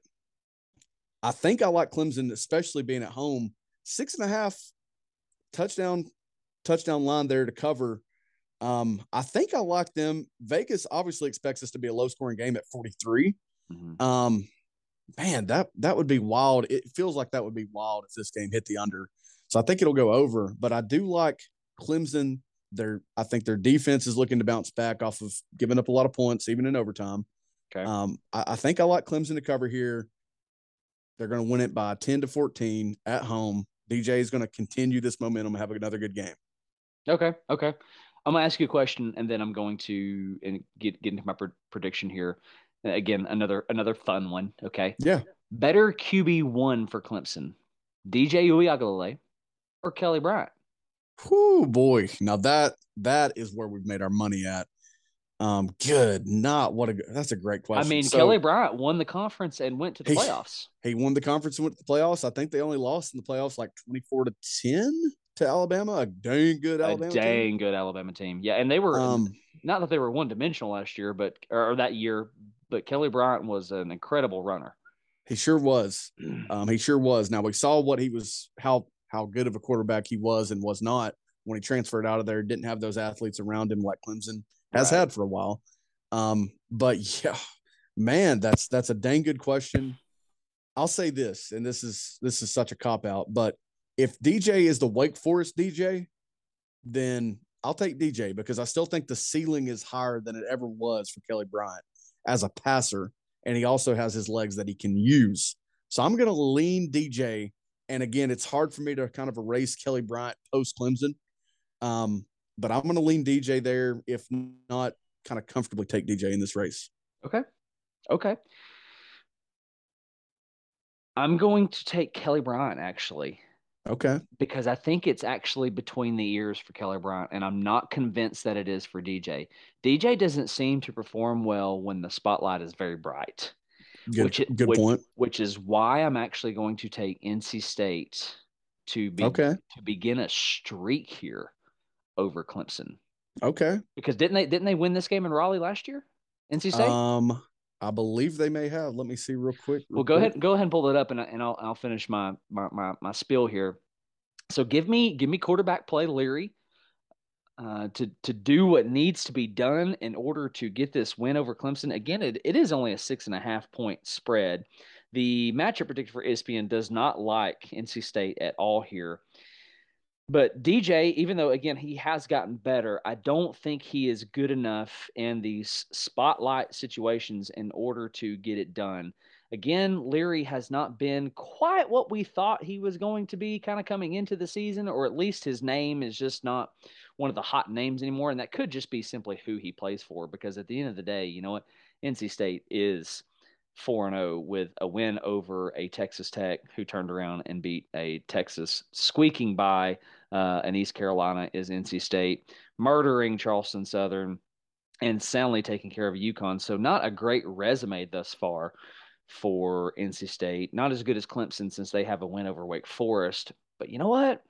I think I like Clemson, especially being at home. Six and a half touchdown touchdown line there to cover. Um, I think I like them. Vegas obviously expects this to be a low scoring game at 43. Mhm. Um, man, that that would be wild. It feels like that would be wild if this game hit the under. So I think it'll go over. But I do like Clemson. Their I think their defense is looking to bounce back off of giving up a lot of points, even in overtime. Okay. Um, I, I think I like Clemson to cover here. They're going to win it by 10 to 14 at home. DJ is going to continue this momentum and have another good game. Okay. Okay. I'm gonna ask you a question, and then I'm going to and get get into my pred- prediction here. Again, another another fun one. Okay. Yeah. Better QB one for Clemson, DJ Uiagalelei or Kelly Bryant? Whoo boy. Now that that is where we've made our money at. Um, good. Not what a good that's a great question. I mean, So, Kelly Bryant won the conference and went to the He- playoffs. he won the conference and went to the playoffs. I think they only lost in the playoffs like 24 to 10 to Alabama. A dang good Alabama. a team. dang good Alabama team. Yeah, and they were Um, not that they were one dimensional last year, but or, or that year, but Kelly Bryant was an incredible runner. he sure was. Um, he sure was. Now we saw what he was, how how good of a quarterback he was and was not when he transferred out of there. Didn't have those athletes around him like Clemson has Right. had for a while. Um, but yeah, man, that's that's a dang good question. I'll say this, and this is this is such a cop out, but if DJ is the Wake Forest DJ, then I'll take DJ because I still think the ceiling is higher than it ever was for Kelly Bryant as a passer, and he also has his legs that he can use. So I'm going to lean DJ. And again, it's hard for me to kind of erase Kelly Bryant post Clemson, um, but I'm going to lean DJ there. If not, kind of comfortably take DJ in this race. Okay. Okay. I'm going to take Kelly Bryant actually Okay. because I think it's actually between the ears for Kelly Bryant, and I'm not convinced that it is for DJ. DJ doesn't seem to perform well when the spotlight is very bright. Good, Which good which- point. which is why I'm actually going to take NC State to be Okay. to begin a streak here over Clemson. Okay. Because didn't they didn't they win this game in Raleigh last year? NC State. Um, I believe they may have. Let me see real quick. real well, go quick. ahead go ahead and pull it up, and and I'll I'll finish my my my, my spiel here. So give me give me quarterback play Leary. Uh, to to do what needs to be done in order to get this win over Clemson. Again, it, it is only a six and a half point spread. The matchup predictor for ESPN does not like NC State at all here. But DJ, even though again he has gotten better, I don't think he is good enough in these spotlight situations in order to get it done. Again, Leary has not been quite what we thought he was going to be kind of coming into the season, or at least his name is just not one of the hot names anymore. And that could just be simply who he plays for, because at the end of the day, you know what? NC State is 4 0 with a win over a Texas Tech who turned around and beat a Texas squeaking by uh, an East Carolina is NC State, murdering Charleston Southern. and soundly taking care of UConn. So not a great resume thus far for NC State. Not as good as Clemson since they have a win over Wake Forest. But you know what?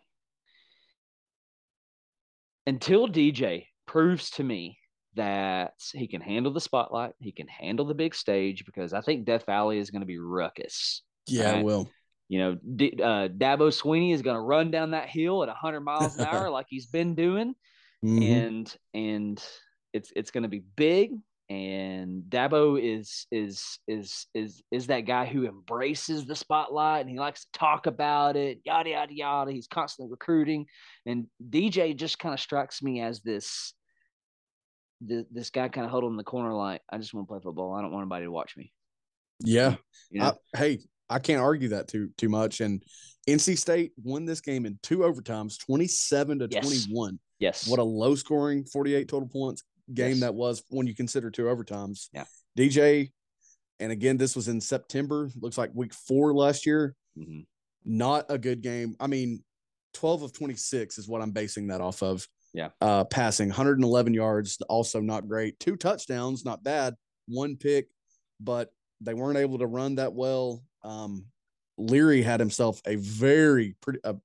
Until DJ proves to me that he can handle the spotlight, he can handle the big stage because I think Death Valley is going to be ruckus. Yeah, right? will. You know, D- uh, Dabo Swinney is going to run down that hill at 100 miles an hour like he's been doing, mm-hmm. and and it's it's going to be big. And Dabo is is is is is that guy who embraces the spotlight and he likes to talk about it, yada yada yada. He's constantly recruiting, and DJ just kind of strikes me as this this, this guy kind of huddled in the corner like I just want to play football. I don't want anybody to watch me. Yeah. You know? I, hey, I can't argue that too too much. And NC State won this game in two overtimes, 27 to yes. 21. Yes. What a low scoring 48 total points game yes. that was when you consider two overtimes. Yeah. DJ, and again, this was in September. Looks like week four last year. Mm-hmm. Not a good game. I mean, 12 of 26 is what I'm basing that off of. Yeah. Uh, passing 111 yards, also not great. Two touchdowns, not bad. One pick, but they weren't able to run that well. Um, Leary had himself a very pretty, a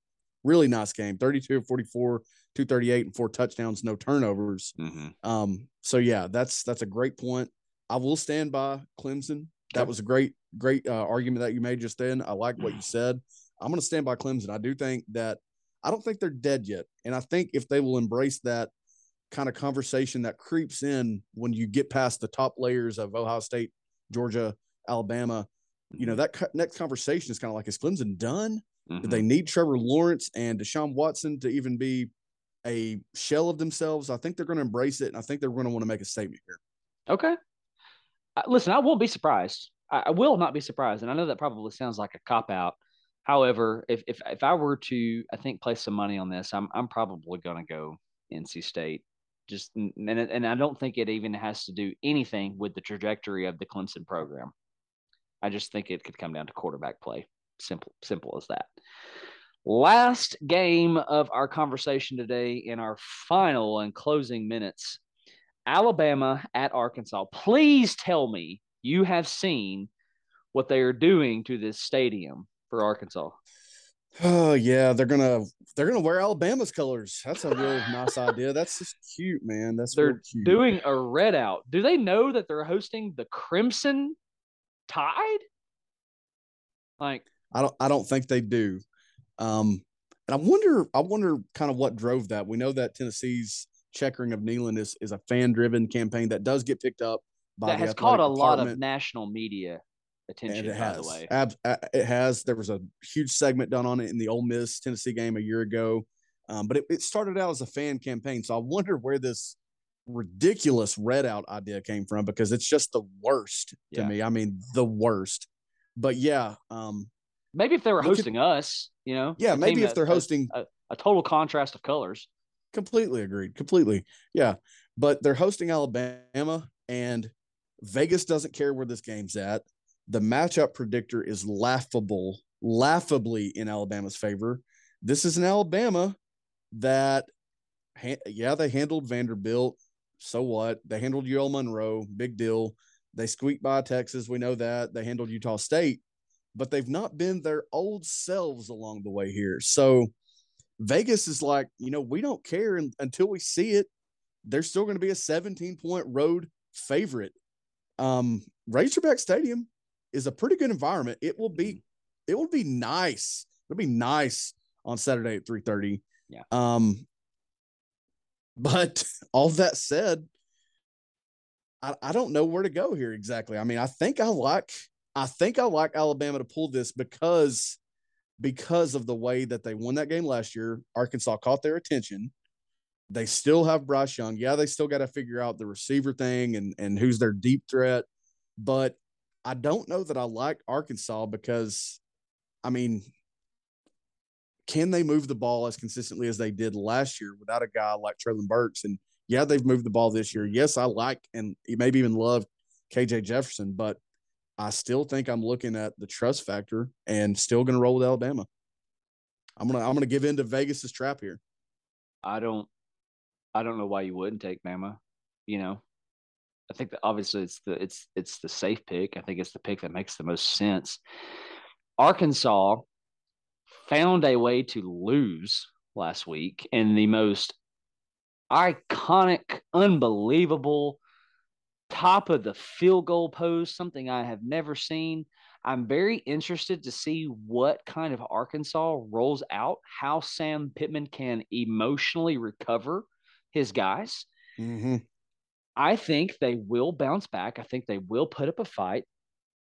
really nice game 32 of 44, 238, and four touchdowns, no turnovers. Mm-hmm. Um, so yeah, that's that's a great point. I will stand by Clemson. That was a great, great uh, argument that you made just then. I like what you said. I'm going to stand by Clemson. I do think that I don't think they're dead yet. And I think if they will embrace that kind of conversation that creeps in when you get past the top layers of Ohio State, Georgia, Alabama, you know, mm-hmm. that next conversation is kind of like, is Clemson done? Mm-hmm. Do they need Trevor Lawrence and Deshaun Watson to even be a shell of themselves? I think they're going to embrace it. And I think they're going to want to make a statement here. Okay. Uh, listen, I won't be surprised. I, I will not be surprised. And I know that probably sounds like a cop out However, if, if if I were to, I think place some money on this, I'm I'm probably going to go NC State. Just and and I don't think it even has to do anything with the trajectory of the Clemson program. I just think it could come down to quarterback play. Simple simple as that. Last game of our conversation today in our final and closing minutes. Alabama at Arkansas. Please tell me you have seen what they are doing to this stadium for Arkansas. Oh yeah, they're gonna they're gonna wear Alabama's colors. That's a real nice idea. That's just cute, man. That's they're cute. doing a red out. Do they know that they're hosting the Crimson Tide? Like I don't I don't think they do. Um and I wonder I wonder kind of what drove that. We know that Tennessee's checkering of Neyland is is a fan driven campaign that does get picked up by that has caught a department. lot of national media attention. it has. The way, Ab- it has. There was a huge segment done on it in the Ole Miss Tennessee game a year ago, um, but it, it started out as a fan campaign. So I wonder where this ridiculous red out idea came from because it's just the worst to yeah. me. I mean, the worst. But yeah, um, maybe if they were hosting at, us, you know, yeah, maybe if they're hosting a, a, total contrast of colors. Completely agreed. Completely, yeah. But they're hosting Alabama, and Vegas doesn't care where this game's at the matchup predictor is laughable, laughably in Alabama's favor. This is an Alabama that, yeah, they handled Vanderbilt. So what? They handled UL Monroe. Big deal. They squeaked by Texas. We know that. They handled Utah State, but they've not been their old selves along the way here. So Vegas is like, you know, we don't care until we see it. They're still going to be a 17 point road favorite. Um, Razorback Stadium is a pretty good environment. It will be, it will be nice. It'll be nice on Saturday at 3:30. Yeah. Um, but all that said, I, I don't know where to go here exactly. I mean, I think I like I think I like Alabama to pull this because because of the way that they won that game last year. Arkansas caught their attention. They still have Bryce Young. Yeah, they still got to figure out the receiver thing and and who's their deep threat. But I don't know that I like Arkansas because, I mean, can they move the ball as consistently as they did last year without a guy like Treylon Burks? And yeah, they've moved the ball this year. Yes, I like and maybe even love KJ Jefferson, but I still think I'm looking at the trust factor and still going to roll with Alabama. I'm gonna I'm gonna give in to Vegas's trap here. I don't I don't know why you wouldn't take Bama. You know, I think that obviously it's the it's it's the safe pick. I think it's the pick that makes the most sense. Arkansas found a way to lose last week in the most iconic, unbelievable top of the field goal post, something I have never seen. I'm very interested to see what kind of Arkansas rolls out, how Sam Pittman can emotionally recover his guys. Mm-hmm. I think they will bounce back. I think they will put up a fight,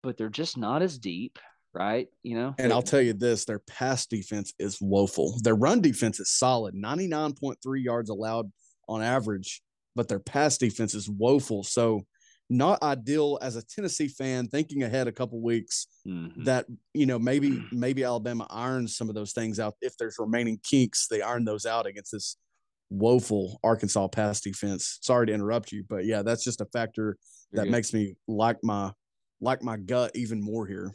but they're just not as deep, right? You know. And I'll tell you this: their pass defense is woeful. Their run defense is solid, ninety nine point three yards allowed on average, but their pass defense is woeful. So not ideal as a Tennessee fan thinking ahead a couple weeks Mhm. that you know maybe maybe Alabama irons some of those things out if there's remaining kinks they iron those out against this woeful Arkansas pass defense. Sorry to interrupt you, but yeah, that's just a factor You're that good. makes me like my like my gut even more here.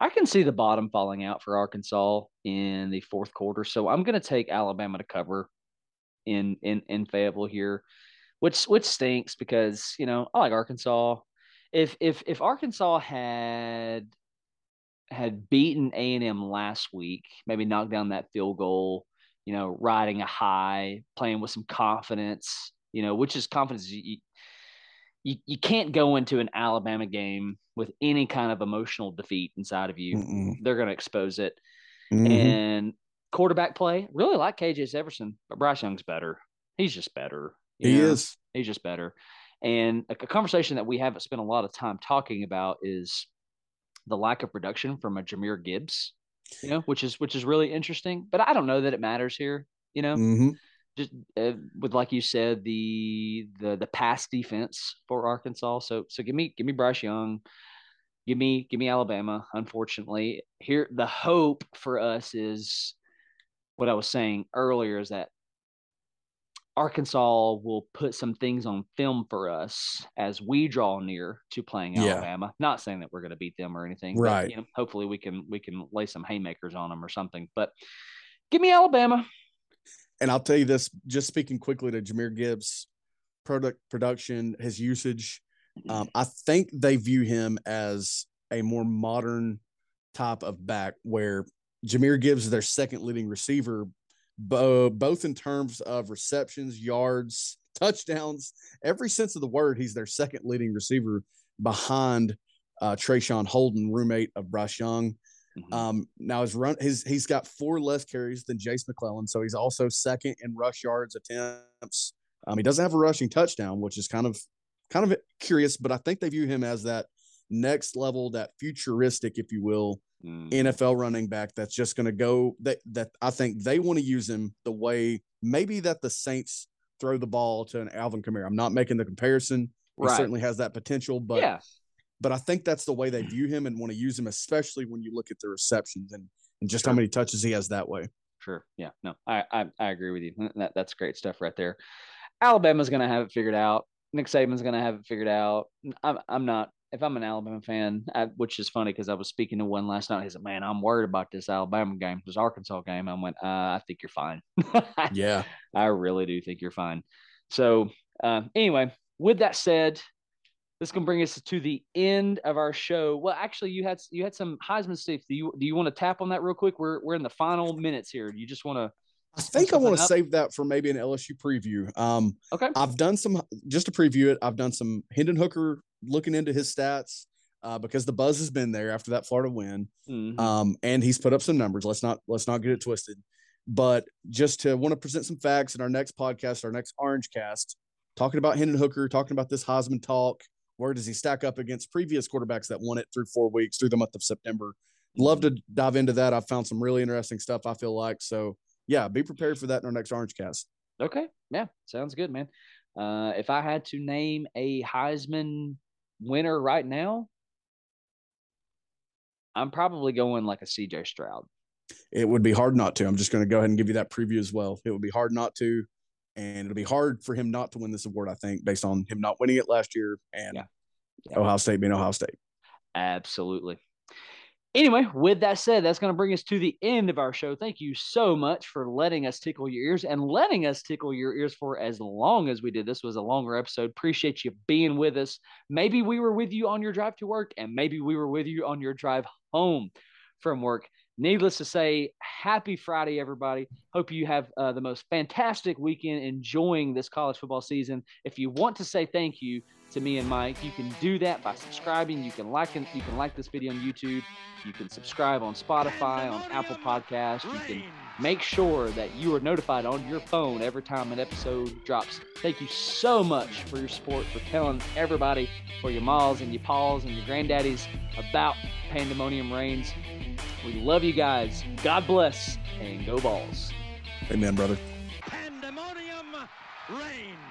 I can see the bottom falling out for Arkansas in the fourth quarter. So I'm going to take Alabama to cover in in in Fayetteville here, which which stinks because you know I like Arkansas. If if if Arkansas had had beaten A and M last week, maybe knocked down that field goal, you know, riding a high, playing with some confidence, you know, which is confidence you, you you can't go into an Alabama game with any kind of emotional defeat inside of you. Mm-mm. They're going to expose it. Mhm. And quarterback play, really like KJ Jefferson, but Bryce Young's better. He's just better. he know? is. He's just better. And a, a conversation that we haven't spent a lot of time talking about is the lack of production from a Jahmyr Gibbs, you know, which is which is really interesting. But I don't know that it matters here. You know, Mhm. Just uh, with like you said, the the the pass defense for Arkansas. So so give me give me Bryce Young, give me give me Alabama. Unfortunately, here the hope for us is what I was saying earlier is that Arkansas will put some things on film for us as we draw near to playing Yeah. Alabama. Not saying that we're going to beat them or anything, Right. But, you know, hopefully we can we can lay some haymakers on them or something. But give me Alabama. And I'll tell you this, just speaking quickly to Jahmyr Gibbs, product production, his usage, um, I think they view him as a more modern type of back where Jahmyr Gibbs is their second leading receiver, bo- both in terms of receptions, yards, touchdowns, every sense of the word, he's their second leading receiver behind uh, Traeshon Holden, roommate of Bryce Young. Mhm. Um, now his run his he's got four less carries than Jase McClellan, so he's also second in rush yards attempts. Um, he doesn't have a rushing touchdown, which is kind of kind of curious, but I think they view him as that next level, that futuristic, if you will, Mm. NFL running back that's just going to go that that I think they want to use him the way maybe that the Saints throw the ball to an Alvin Kamara. I'm not making the comparison. He Right. certainly has that potential, but yeah, but I think that's the way they view him and want to use him, especially when you look at the receptions and, and just how many touches he has that way. sure. Yeah, no, I I, I agree with you. That that's great stuff right there. Alabama's going to have it figured out. Nick Saban's going to have it figured out. I'm I'm not. If I'm an Alabama fan, I, which is funny because I was speaking to one last night. He said, "Man, I'm worried about this Alabama game, this Arkansas game." I went, uh, "I think you're fine. Yeah. I really do think you're fine." So, uh, anyway, with that said, this can bring us to the end of our show. Well, actually, you had you had some Heisman stuff. Do you do you want to tap on that real quick? We're we're in the final minutes here. You just want to I think I want to up? save that for maybe an LSU preview. Um, okay? I've done some just to preview it. I've done some Hendon Hooker looking into his stats uh, because the buzz has been there after that Florida win. Mhm. um, and he's put up some numbers. Let's not let's not get it twisted. But just to want to present some facts in our next podcast, our next Orange Cast, talking about Hendon Hooker, talking about this Heisman talk. Where does he stack up against previous quarterbacks that won it through four weeks through the month of September? Love to dive into that. I've found some really interesting stuff. I feel like so. Yeah, be prepared for that in our next Orange Cast. Okay, yeah, sounds good, man. Uh, if I had to name a Heisman winner right now, I'm probably going like a CJ Stroud. It would be hard not to. I'm just going to go ahead and give you that preview as well. It would be hard not to, and it'll be hard for him not to win this award. I think based on him not winning it last year and Yeah. Yeah. Ohio State being Ohio State. Absolutely. Anyway, with that said, that's going to bring us to the end of our show. Thank you so much for letting us tickle your ears and letting us tickle your ears for as long as we did. This was a longer episode. Appreciate you being with us. Maybe we were with you on your drive to work, and maybe we were with you on your drive home from work. Needless to say, happy Friday, everybody. Hope you have uh, the most fantastic weekend enjoying this college football season. If you want to say thank you, to me and Mike. You can do that by subscribing. You can like and you can like this video on YouTube. You can subscribe on Spotify, on Apple Podcast. You can make sure that you are notified on your phone every time an episode drops. Thank you so much for your support, for telling everybody, for your maws and your paws and your granddaddies about Pandemonium Reigns. We love you guys. God bless and go Vols. Amen, brother. Pandemonium reigns.